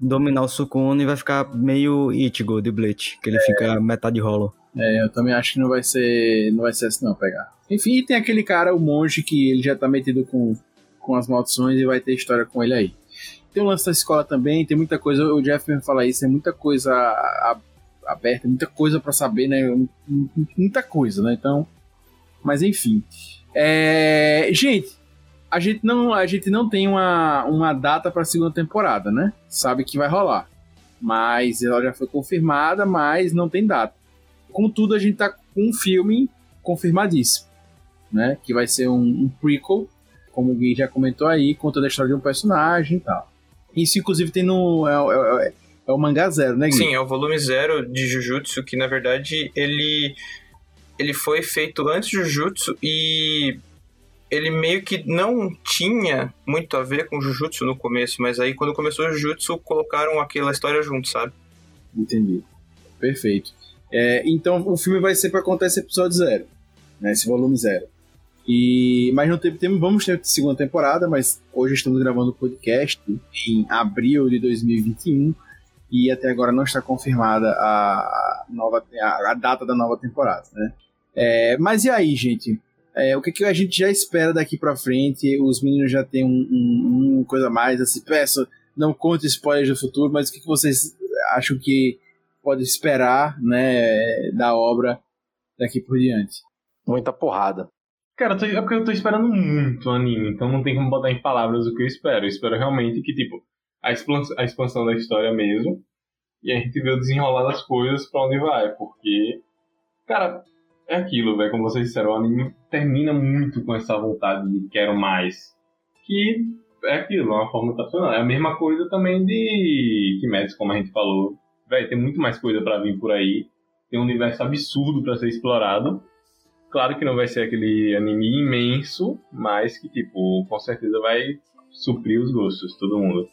dominar o Sukuna e vai ficar meio Ichigo de Bleach, que ele fica metade rolo. É, eu também acho que não vai ser. Não vai ser assim, não, pegar. Enfim, e tem aquele cara, o monge, que ele já tá metido com, com as maldições e vai ter história com ele aí. Tem o lance da escola também, tem muita coisa. O Jeff mesmo fala isso, tem muita coisa aberta, muita coisa pra saber, né? Muita coisa, né? Então. Mas enfim. É, gente, a gente não, a gente não tem uma, uma data pra segunda temporada, né? Sabe que vai rolar. Mas ela já foi confirmada, mas não tem data. Contudo, a gente tá com um filme confirmadíssimo, né? Que vai ser um, um prequel, como o Gui já comentou aí, contando a história de um personagem e tal. Isso, inclusive, tem no. É, é- é- é o mangá zero, né, Gui? Sim, é o volume zero de Jujutsu, que na verdade ele, ele foi feito antes de Jujutsu e ele meio que não tinha muito a ver com Jujutsu no começo, mas aí quando começou o Jujutsu colocaram aquela história junto, sabe? Entendi. Perfeito. É, então o filme vai ser para contar esse episódio zero, né? Esse volume zero. E, mas não teve, tem- vamos ter segunda temporada, mas hoje estamos gravando o podcast em abril de 2021 e até agora não está confirmada a, nova, a, a data da nova temporada, né? É, mas e aí, gente? É, o que, que a gente já espera daqui pra frente? Os meninos já têm um, um- um coisa a mais, assim, peço, não conte spoilers do futuro, mas o que, que vocês acham que pode esperar, né, da obra daqui por diante? Muita porrada. Cara, tô- é porque eu tô esperando muito o anime, então não tem como botar em palavras o que eu espero. Eu espero realmente que, tipo, a expansão, a expansão da história mesmo, e a gente vê o desenrolar das coisas pra onde vai, porque, cara, é aquilo, velho, como vocês disseram, o anime termina muito com essa vontade de quero mais. Que é aquilo, é uma forma tradicional. É a mesma coisa também de Kimetsu, como a gente falou. Velho, tem muito mais coisa pra vir por aí. Tem um universo absurdo pra ser explorado. Claro que não vai ser aquele anime imenso, mas que, tipo, com certeza vai suprir os gostos de todo mundo.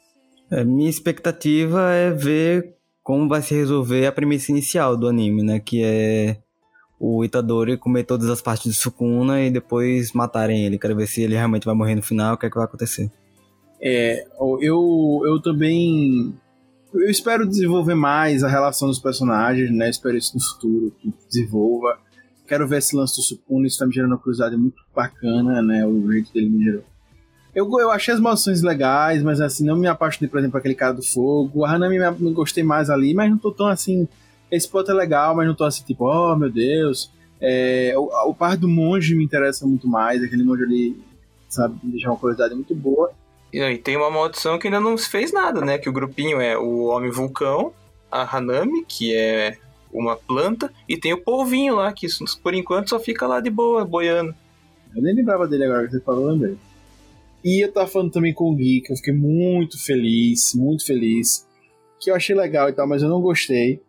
É, minha expectativa é ver como vai se resolver a premissa inicial do anime, né? Que é o Itadori comer todas as partes do Sukuna e depois matarem ele. Quero ver se ele realmente vai morrer no final, o que é que vai acontecer. É, eu, eu também. Eu espero desenvolver mais a relação dos personagens, né? Espero isso no futuro, que desenvolva. Quero ver esse lance do Sukuna, isso tá me gerando uma curiosidade muito bacana, né? O jeito dele me gerou. Eu, eu achei as moções legais, mas assim, não me apaixonei, por exemplo, por aquele cara do fogo. A Hanami me gostei mais ali, mas não tô tão assim. Esse ponto é legal, mas não tô assim, tipo, oh meu Deus. É, o, o par do monge me interessa muito mais, aquele monge ali, sabe, me deixa uma curiosidade muito boa. E aí tem uma maldição que ainda não se fez nada, né? Que o grupinho é o Homem Vulcão, a Hanami, que é uma planta, e tem o polvinho lá, que por enquanto só fica lá de boa, boiando. Eu nem lembrava dele agora que você falou, lembrei. E eu tava falando também com o Gui, que eu fiquei muito feliz, muito feliz. Que eu achei legal e tal, mas eu não gostei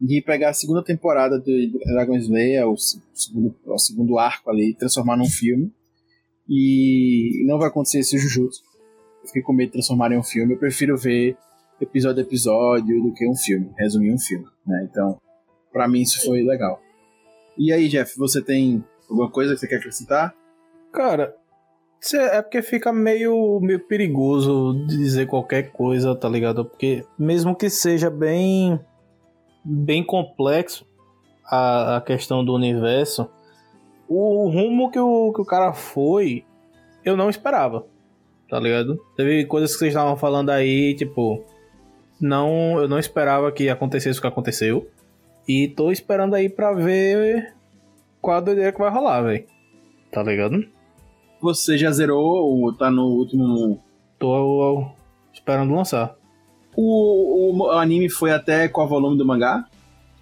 de pegar a segunda temporada do Dragon Slayer, o segundo, o segundo arco ali, transformar num filme. E não vai acontecer esse Jujutsu. Eu fiquei com medo de transformar em um filme. Eu prefiro ver episódio a episódio do que um filme, resumir um filme. Né? Então, para mim isso foi legal. E aí, Jeff, você tem alguma coisa que você quer acrescentar? Cara, é porque fica meio, meio perigoso dizer qualquer coisa, tá ligado? Porque mesmo que seja bem, bem complexo a, a questão do universo, o rumo que o, que o cara foi, eu não esperava, tá ligado? Teve coisas que vocês estavam falando aí, tipo, não, eu não esperava que acontecesse o que aconteceu. E tô esperando aí pra ver qual a doideira que vai rolar, velho. Tá ligado? Você já zerou ou tá no último. Tô esperando lançar. O, o anime foi até qual volume do mangá?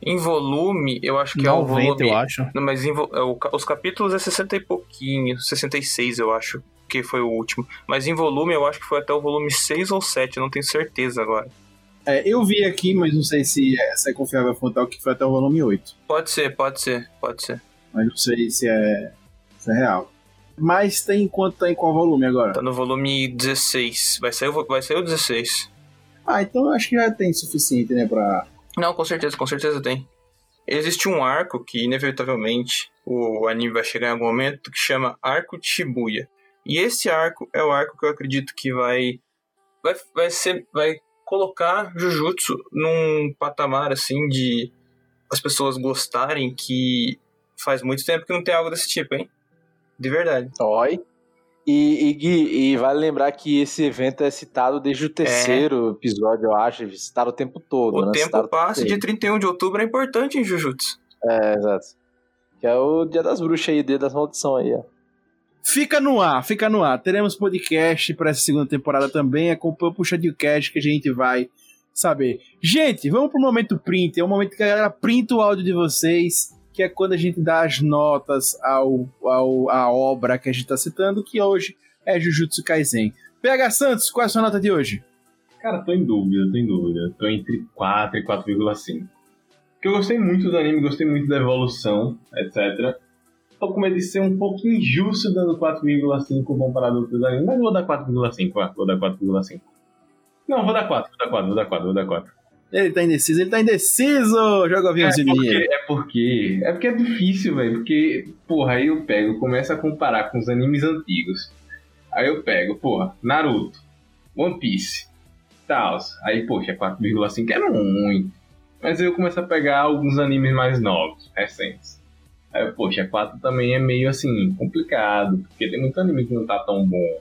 Em volume, eu acho que é o 90, volume. eu acho. Não, mas em é, os capítulos é 60 e pouquinho, 66 eu acho, que foi o último. Mas em volume eu acho que foi até o volume 6 ou 7, eu não tenho certeza agora. É, eu vi aqui, mas não sei se é, se é confiável apontar que foi até o volume 8. Pode ser, pode ser, pode ser. Mas não sei se é, se é real. Mas tem quanto tá em qual volume agora? Tá no volume 16. Vai sair, vai sair o 16. Ah, então eu acho que já tem suficiente, né, pra. Não, com certeza, com certeza tem. Existe um arco que, inevitavelmente, o anime vai chegar em algum momento, que chama Arco de Shibuya. E esse arco é o arco que eu acredito que vai. Vai, vai ser. Vai colocar Jujutsu num patamar assim de as pessoas gostarem que faz muito tempo que não tem algo desse tipo, hein? De verdade. Oi. E, e, Gui, e vale lembrar que esse evento é citado desde o terceiro episódio, eu acho, citado o tempo todo. O né? tempo Citado passa de 31 de outubro é importante em Jujutsu. É, exato. Que é o dia das bruxas aí, dia das maldições aí, ó. Fica no ar, fica no ar. Teremos podcast pra essa segunda temporada também. Acompanha o Puxa de Cast que a gente vai saber. Gente, vamos pro momento print. É o momento que a galera printa o áudio de vocês, que é quando a gente dá as notas ao, ao à obra que a gente tá citando, que hoje é Jujutsu Kaisen. PH Santos, qual é a sua nota de hoje? Cara, tô em dúvida, tô em dúvida. Tô entre 4 e 4,5. Porque eu gostei muito do anime, gostei muito da evolução, etc. Tô com medo de ser um pouco injusto dando 4,5 comparado a outros animes, mas vou dar 4,5, vá, vou dar 4,5. Não, vou dar 4, vou dar 4, vou dar 4, vou dar 4. Ele tá indeciso, ele tá indeciso! Joga o aviãozinho de dinheiro. É porque, é porque é difícil, velho. Porque, porra, aí eu pego, começo a comparar com os animes antigos. Aí eu pego, porra, Naruto, One Piece, tal. Aí, poxa, 4,5 é muito. Mas aí eu começo a pegar alguns animes mais novos, recentes. Aí, poxa, 4 também é meio assim, complicado. Porque tem muito anime que não tá tão bom.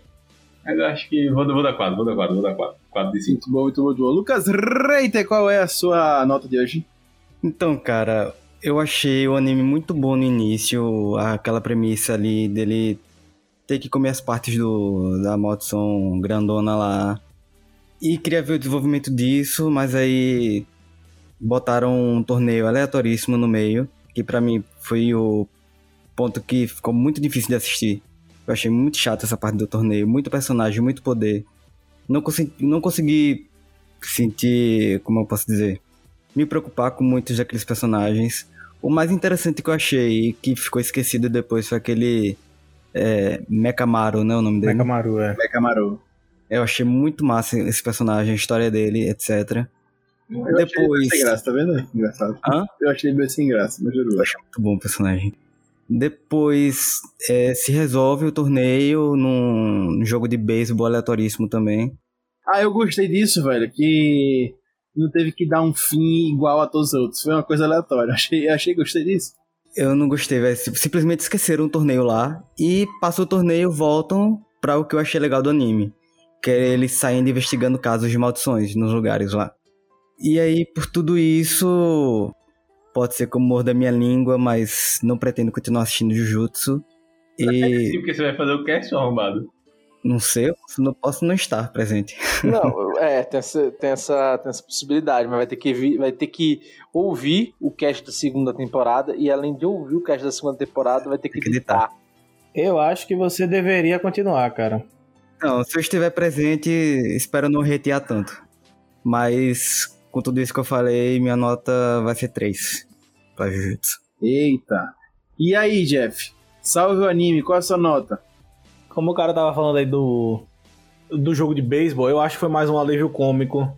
Mas eu acho que vou, vou dar 4, vou dar 4, vou dar 4. 4 de 5. Muito bom, muito bom, muito bom. Lucas Reiter, qual é a sua nota de hoje? Então, cara, eu achei o anime muito bom no início, aquela premissa ali dele ter que comer as partes do, da maldição grandona lá. E queria ver o desenvolvimento disso, mas aí botaram um torneio aleatoríssimo no meio, que pra mim foi o ponto que ficou muito difícil de assistir. Eu achei muito chato essa parte do torneio, muito personagem, muito poder. Não consegui, não consegui sentir, como eu posso dizer, me preocupar com muitos daqueles personagens. O mais interessante que eu achei e que ficou esquecido depois foi aquele é, Mekamaru, né? O nome dele. Mekamaru, é. Mekamaru. Eu achei muito massa esse personagem, a história dele, etc. Eu achei ele Depois. sem graça, tá vendo? Engraçado. Hã? Eu achei ele meio sem graça, mas juro. Muito bom o personagem. Depois é, se resolve o torneio num jogo de beisebol aleatoríssimo também. Ah, eu gostei disso, velho, que não teve que dar um fim igual a todos os outros. Foi uma coisa aleatória. Achei, achei gostei disso. Eu não gostei, velho. Sim- Simplesmente esqueceram o torneio lá e passou o torneio voltam pra o que eu achei legal do anime. Que é eles saindo investigando casos de maldições nos lugares lá. E aí, por tudo isso, pode ser como humor da minha língua, mas não pretendo continuar assistindo Jujutsu. E Sim, porque você vai fazer o cast, seu arrombado. não sei, eu não posso não estar presente. Não, é, tem essa, tem essa, tem essa possibilidade, mas vai ter, que vi- vai ter que ouvir o cast da segunda temporada e além de ouvir o cast da segunda temporada, vai ter que editar. Eu acho que você deveria continuar, cara. Não, se eu estiver presente, espero não retear tanto. Mas, com tudo isso que eu falei, minha nota vai ser 3 pra Jujutsu. Eita. E aí, Jeff? Salve o anime, qual é a sua nota? Como o cara tava falando aí do, do jogo de beisebol, eu acho que foi mais um alívio cômico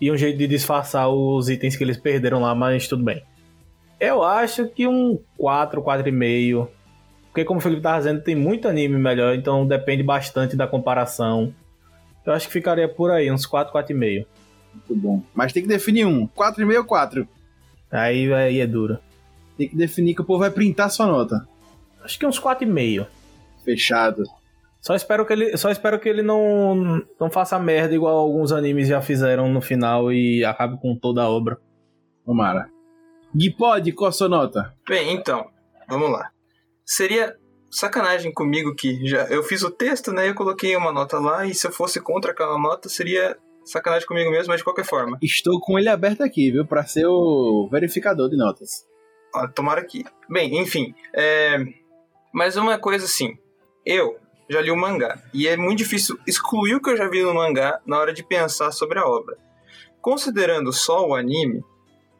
e um jeito de disfarçar os itens que eles perderam lá, mas tudo bem. Eu acho que um 4, 4,5. Porque como o Felipe tava dizendo, tem muito anime melhor, então depende bastante da comparação. Eu acho que ficaria por aí, uns 4, 4,5. Muito bom. Mas tem que definir um. 4,5 ou 4? Aí, aí é duro. Tem que definir que o povo vai printar sua nota. Acho que uns 4,5. Fechado. Só espero que ele, só espero que ele não, não faça merda igual alguns animes já fizeram no final e acabe com toda a obra. Tomara. Gui pode, qual a sua nota? Bem, então, vamos lá. Seria sacanagem comigo que já eu fiz o texto, né? Eu coloquei uma nota lá e se eu fosse contra aquela nota seria sacanagem comigo mesmo, mas de qualquer forma. Estou com ele aberto aqui, viu? Pra ser o verificador de notas. Ó, tomara que. Bem, enfim. É... Mas uma coisa assim. Eu já li o mangá. E é muito difícil excluir o que eu já vi no mangá na hora de pensar sobre a obra. Considerando só o anime,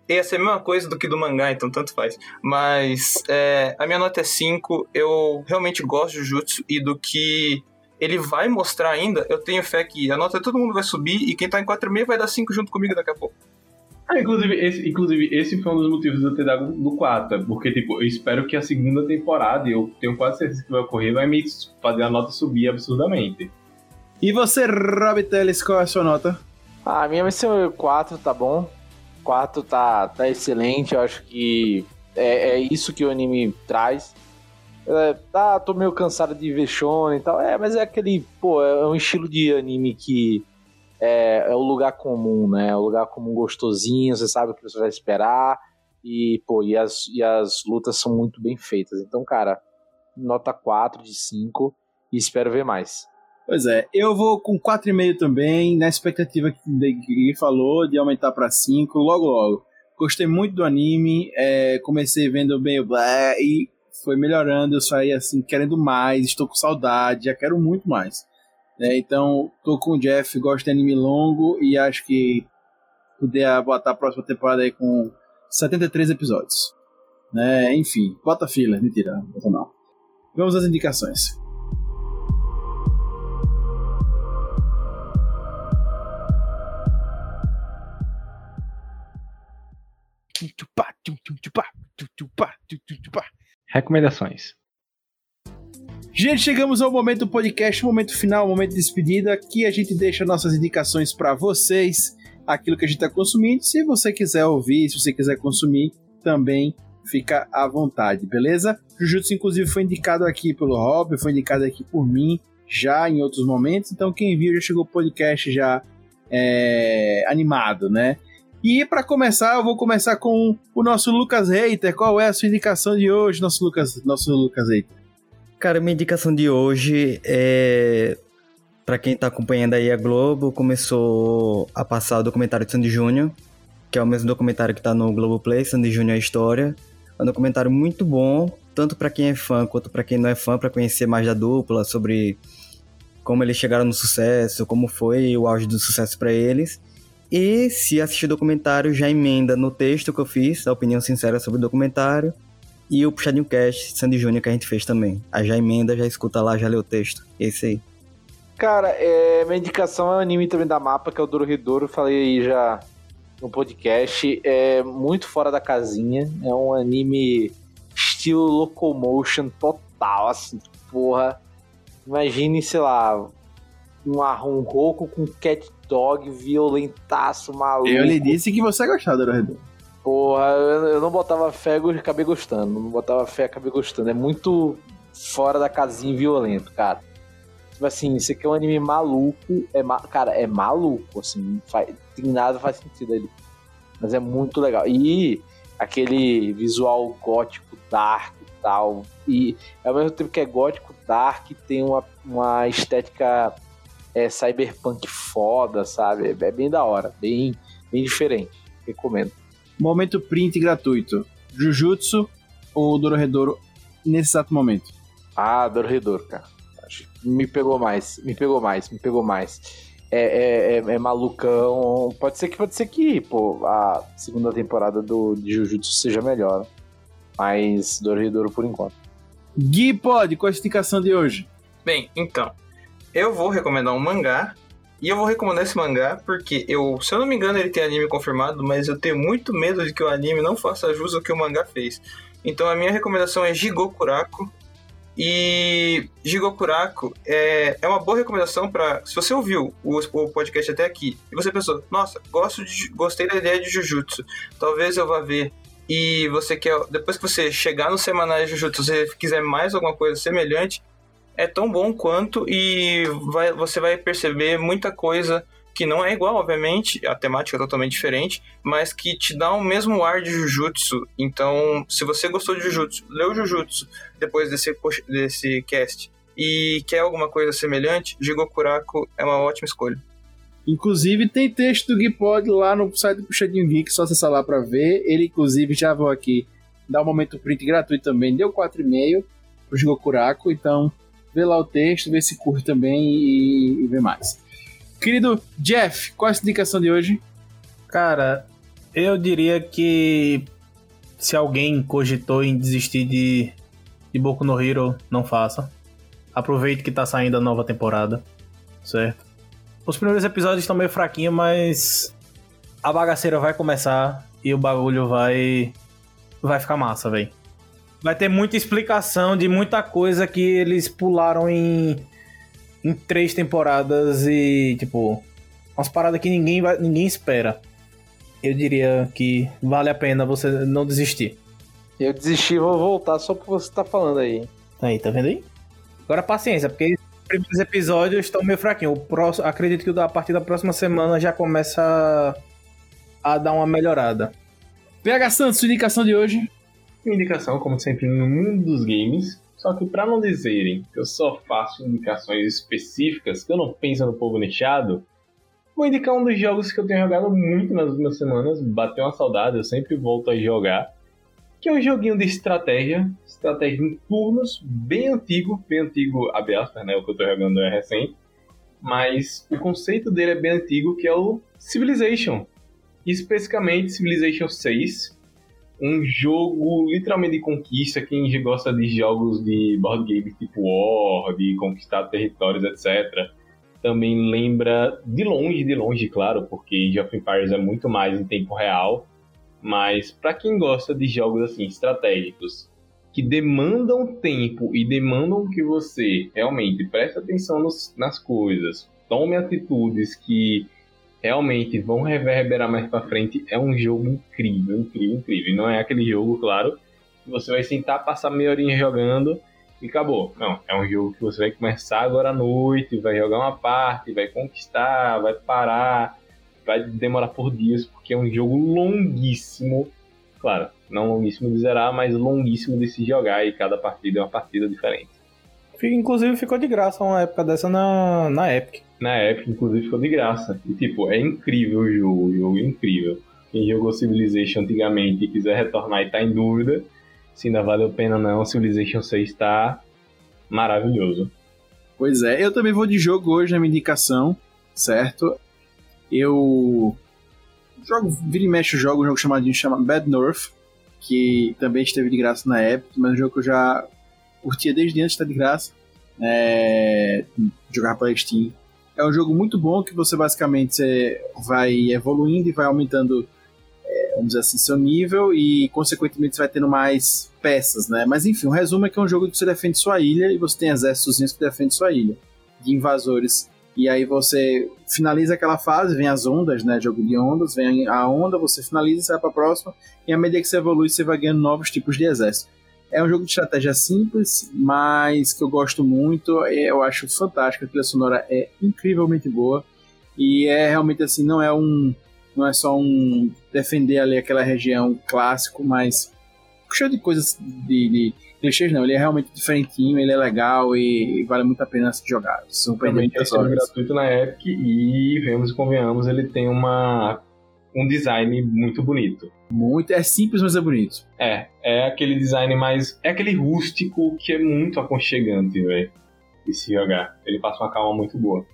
ia ser a mesma coisa do que do mangá, então tanto faz. Mas é, a minha nota é 5. Eu realmente gosto de Jujutsu e do que ele vai mostrar ainda, eu tenho fé que a nota de todo mundo vai subir e quem tá em 4,5 vai dar 5 junto comigo daqui a pouco. Ah, inclusive, esse, inclusive, esse foi um dos motivos de eu ter dado do 4. Porque, tipo, eu espero que a segunda temporada, e eu tenho quase certeza que vai ocorrer, vai me fazer a nota subir absurdamente. E você, Rob Teles, qual é a sua nota? Ah, a minha vai ser 4, tá bom? 4 tá, tá excelente, eu acho que é, é isso que o anime traz. É, tá, tô meio cansado de ver shonen e tal, é, mas é aquele, pô, é um estilo de anime que é, é o lugar comum, né? É o lugar comum gostosinho, você sabe o que você vai esperar e, pô, e as, e as lutas são muito bem feitas. Então, cara, nota 4 de 5 e espero ver mais. Pois é, eu vou com 4,5 também, na expectativa que ele falou de aumentar pra 5 logo logo. Gostei muito do anime, é, comecei vendo bem o Black e foi melhorando, eu saí assim querendo mais, estou com saudade, já quero muito mais. né? então, tô com o Jeff, gosto de anime longo e acho que poder botar a próxima temporada aí com 73 episódios. Né? Enfim, bota fila, mentira, bota não. Vamos às indicações. Recomendações. Gente, chegamos ao momento do podcast, momento final, momento de despedida, que a gente deixa nossas indicações para vocês, aquilo que a gente está consumindo. Se você quiser ouvir, se você quiser consumir, também fica à vontade, beleza? Jujutsu, inclusive, foi indicado aqui pelo Rob, foi indicado aqui por mim, já em outros momentos. Então, quem viu já chegou o podcast já é, animado, né? E para começar, eu vou começar com o nosso Lucas Reiter. Qual é a sua indicação de hoje, nosso Lucas, nosso Lucas Reiter? Cara, minha indicação de hoje é. Pra quem tá acompanhando aí a Globo, começou a passar o documentário de Sandy Júnior, que é o mesmo documentário que tá no Globoplay, Sandy Júnior a História. É um documentário muito bom, tanto pra quem é fã quanto pra quem não é fã, pra conhecer mais da dupla, sobre como eles chegaram no sucesso, como foi o auge do sucesso pra eles. E se assistir o documentário, já emenda no texto que eu fiz, a opinião sincera sobre o documentário, e o Puxadinho Cast Sandy Júnior que a gente fez também. Aí já emenda, já escuta lá, já lê o texto. Esse aí. Cara, é, minha indicação é um anime também da mapa, que é o Dorohedoro. Falei aí já no podcast. É muito fora da casinha. É um anime estilo locomotion total, assim, porra. Imagine, sei lá, um arrum roco com cat dog violentaço, maluco. Eu lhe disse que você gostava do Dorohedoro. Porra, eu não botava fé e acabei gostando. Não botava fé e acabei gostando. É muito fora da casinha violento, cara. Tipo assim, isso aqui é um anime maluco. É ma... Cara, é maluco, assim. Faz... Tem nada faz sentido ali. Mas é muito legal. E aquele visual gótico, dark e tal. E ao mesmo tempo que é gótico, dark, tem uma, uma estética é, cyberpunk foda, sabe? É, bem da hora. Bem, bem diferente. Recomendo. Momento print gratuito. Jujutsu ou Dorohedoro nesse exato momento? Ah, Dorohedoro, cara. Me pegou mais, me pegou mais, me pegou mais. É, é, é, é malucão. Pode ser que pode ser que, pô, a segunda temporada do de Jujutsu seja melhor. Mas Dorohedoro por enquanto. Gui Pod, qual a indicação de hoje? Bem, então, eu vou recomendar um mangá. E eu vou recomendar esse mangá porque eu, se eu não me engano, ele tem anime confirmado, mas eu tenho muito medo de que o anime não faça jus ao que o mangá fez. Então a minha recomendação é Jigokuraku. E Jigokuraku é, é uma boa recomendação para se você ouviu o, o podcast até aqui e você pensou, nossa, gosto de, gostei da ideia de Jujutsu, talvez eu vá ver. E você quer, depois que você chegar no semanal de Jujutsu, você quiser mais alguma coisa semelhante, é tão bom quanto e vai- você vai perceber muita coisa que não é igual, obviamente, a temática é totalmente diferente, mas que te dá o mesmo ar de Jujutsu. Então, se você gostou de Jujutsu, leu Jujutsu depois desse, desse cast e quer alguma coisa semelhante, Jigokuraku é uma ótima escolha. Inclusive, tem texto do Gui Pod lá no site do Puxadinho Geek, só acessar lá pra ver. Ele, inclusive, já vou aqui dar um momento print gratuito também. Deu 4,5 pro Jigokuraku, então vê lá o texto, vê se curte também e, e vê mais. Querido Jeff, qual é a indicação de hoje? Cara, eu diria que se alguém cogitou em desistir de, de Boku no Hero, não faça. Aproveite que tá saindo a nova temporada, certo? Os primeiros episódios estão meio fraquinhos, mas a bagaceira vai começar e o bagulho vai vai ficar massa, velho. Vai ter muita explicação de muita coisa que eles pularam em em três temporadas e tipo umas paradas que ninguém vai, ninguém espera eu diria que vale a pena você não desistir. Eu desisti e vou voltar só por você estar falando aí. Aí, tá vendo aí? Agora paciência, porque os primeiros episódios estão meio fraquinhos. O próximo, acredito que a partir da próxima semana já começa a, a dar uma melhorada. PH Santos, indicação de hoje? Minha indicação, como sempre, no mundo dos games. Só que pra não dizerem que eu só faço indicações específicas, que eu não penso no povo nichado, vou indicar um dos jogos que eu tenho jogado muito nas últimas semanas. Bateu uma saudade, eu sempre volto a jogar. Que é um joguinho de estratégia, estratégia em turnos, bem antigo, bem antigo, abre aspas, né? O que eu tô jogando é recente. Mas o conceito dele é bem antigo, que é o Civilization. Especificamente Civilization 6, um jogo literalmente de conquista. Quem gosta de jogos de board game tipo War, de conquistar territórios, etc. Também lembra de longe, de longe, claro, porque Age of Empires é muito mais em tempo real. Mas para quem gosta de jogos assim estratégicos que demandam tempo e demandam que você realmente preste atenção nos- nas coisas, tome atitudes que realmente vão reverberar mais pra frente, é um jogo incrível, incrível, incrível. Não é aquele jogo, claro, que você vai sentar, passar meia horinha jogando e acabou. Não, é um jogo que você vai começar agora à noite, vai jogar uma parte, vai conquistar, vai parar, vai demorar por dias, porque é um jogo longuíssimo. Claro, não longuíssimo de zerar, mas longuíssimo de se jogar e cada partida é uma partida diferente. Inclusive ficou de graça uma época dessa na, na Epic. Na época, inclusive, ficou de graça. E, tipo, é incrível o jogo, o jogo é incrível. Quem jogou Civilization antigamente e quiser retornar e tá em dúvida se ainda vale a pena ou não, Civilization 6 tá maravilhoso. Pois é, eu também vou de jogo hoje na minha indicação, certo? Eu jogo, vira e mexe, jogo um jogo chamadinho chama Bad North, que também esteve de graça na Epic, mas é um jogo que eu já curtia desde antes estar de graça. É, jogava pela Steam. É um jogo muito bom que você basicamente você vai evoluindo e vai aumentando, é, vamos dizer assim, seu nível e, consequentemente, você vai tendo mais peças, né? Mas enfim, o resumo é que é um jogo que você defende sua ilha e você tem exércitos que defendem sua ilha de invasores. E aí você finaliza aquela fase, vem as ondas, né? Jogo de ondas, vem a onda, você finaliza, sai pra próxima, e à medida que você evolui, você vai ganhando novos tipos de exército. É um jogo de estratégia simples, mas que eu gosto muito. Eu acho fantástico. A trilha sonora é incrivelmente boa. E é realmente assim, não é um. Não é só um defender ali aquela região clássico, mas cheio de coisas de, de clichês, não. Ele é realmente diferentinho, ele é legal e vale muito a pena se jogar. Também está sendo gratuito na Epic e, vemos e convenhamos, ele tem uma um design muito bonito. Muito, é simples, mas é bonito. É, é aquele design mais. É aquele rústico que é muito aconchegante, velho. De se jogar. Ele passa uma calma muito boa.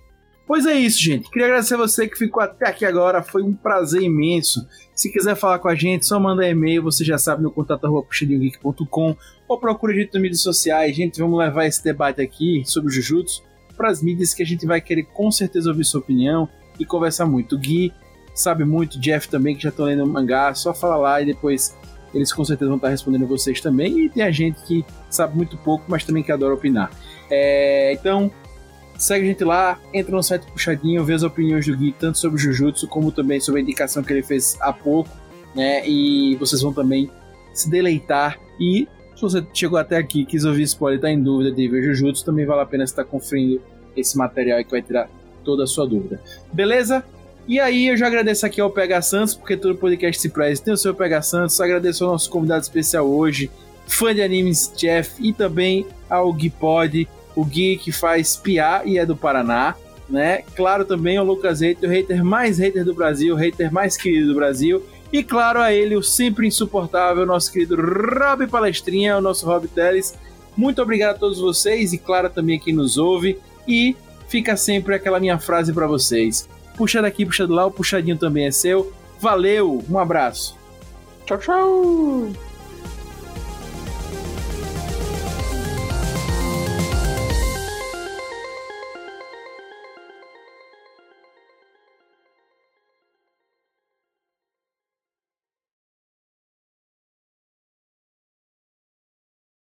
Pois é isso, gente. Queria agradecer a você que ficou até aqui agora. Foi um prazer imenso. Se quiser falar com a gente, só manda e-mail. Você já sabe no contato.puxadinhogeek.com ou procura a gente nas mídias sociais. Gente, vamos levar esse debate aqui sobre o Jujutsu para as mídias que a gente vai querer com certeza ouvir sua opinião e conversar muito. O Gui sabe muito, Jeff também, que já estão lendo mangá, só fala lá e depois eles com certeza vão estar respondendo vocês também. E tem a gente que sabe muito pouco, mas também que adora opinar. É, então, segue a gente lá, entra no site Puxadinho, vê as opiniões do Gui, tanto sobre Jujutsu, como também sobre a indicação que ele fez há pouco, né? E vocês vão também se deleitar. E se você chegou até aqui, quis ouvir spoiler, tá em dúvida de ver Jujutsu, também vale a pena estar conferindo esse material que vai tirar toda a sua dúvida. Beleza? E aí eu já agradeço aqui ao PH Santos, porque todo podcast se preze tem o seu PH Santos. Agradeço ao nosso convidado especial hoje, fã de animes Jeff, e também ao Gui Pod, o Gui que faz piar e é do Paraná. Né? Claro também ao Lucas Hater, o hater mais hater do Brasil, o hater mais querido do Brasil. E claro a ele, o sempre insuportável, nosso querido Rob Palestrinha, o nosso Rob Teles. Muito obrigado a todos vocês e claro também quem nos ouve. E fica sempre aquela minha frase para vocês puxa daqui, puxa de lá, o puxadinho também é seu. Valeu, um abraço. Tchau, tchau.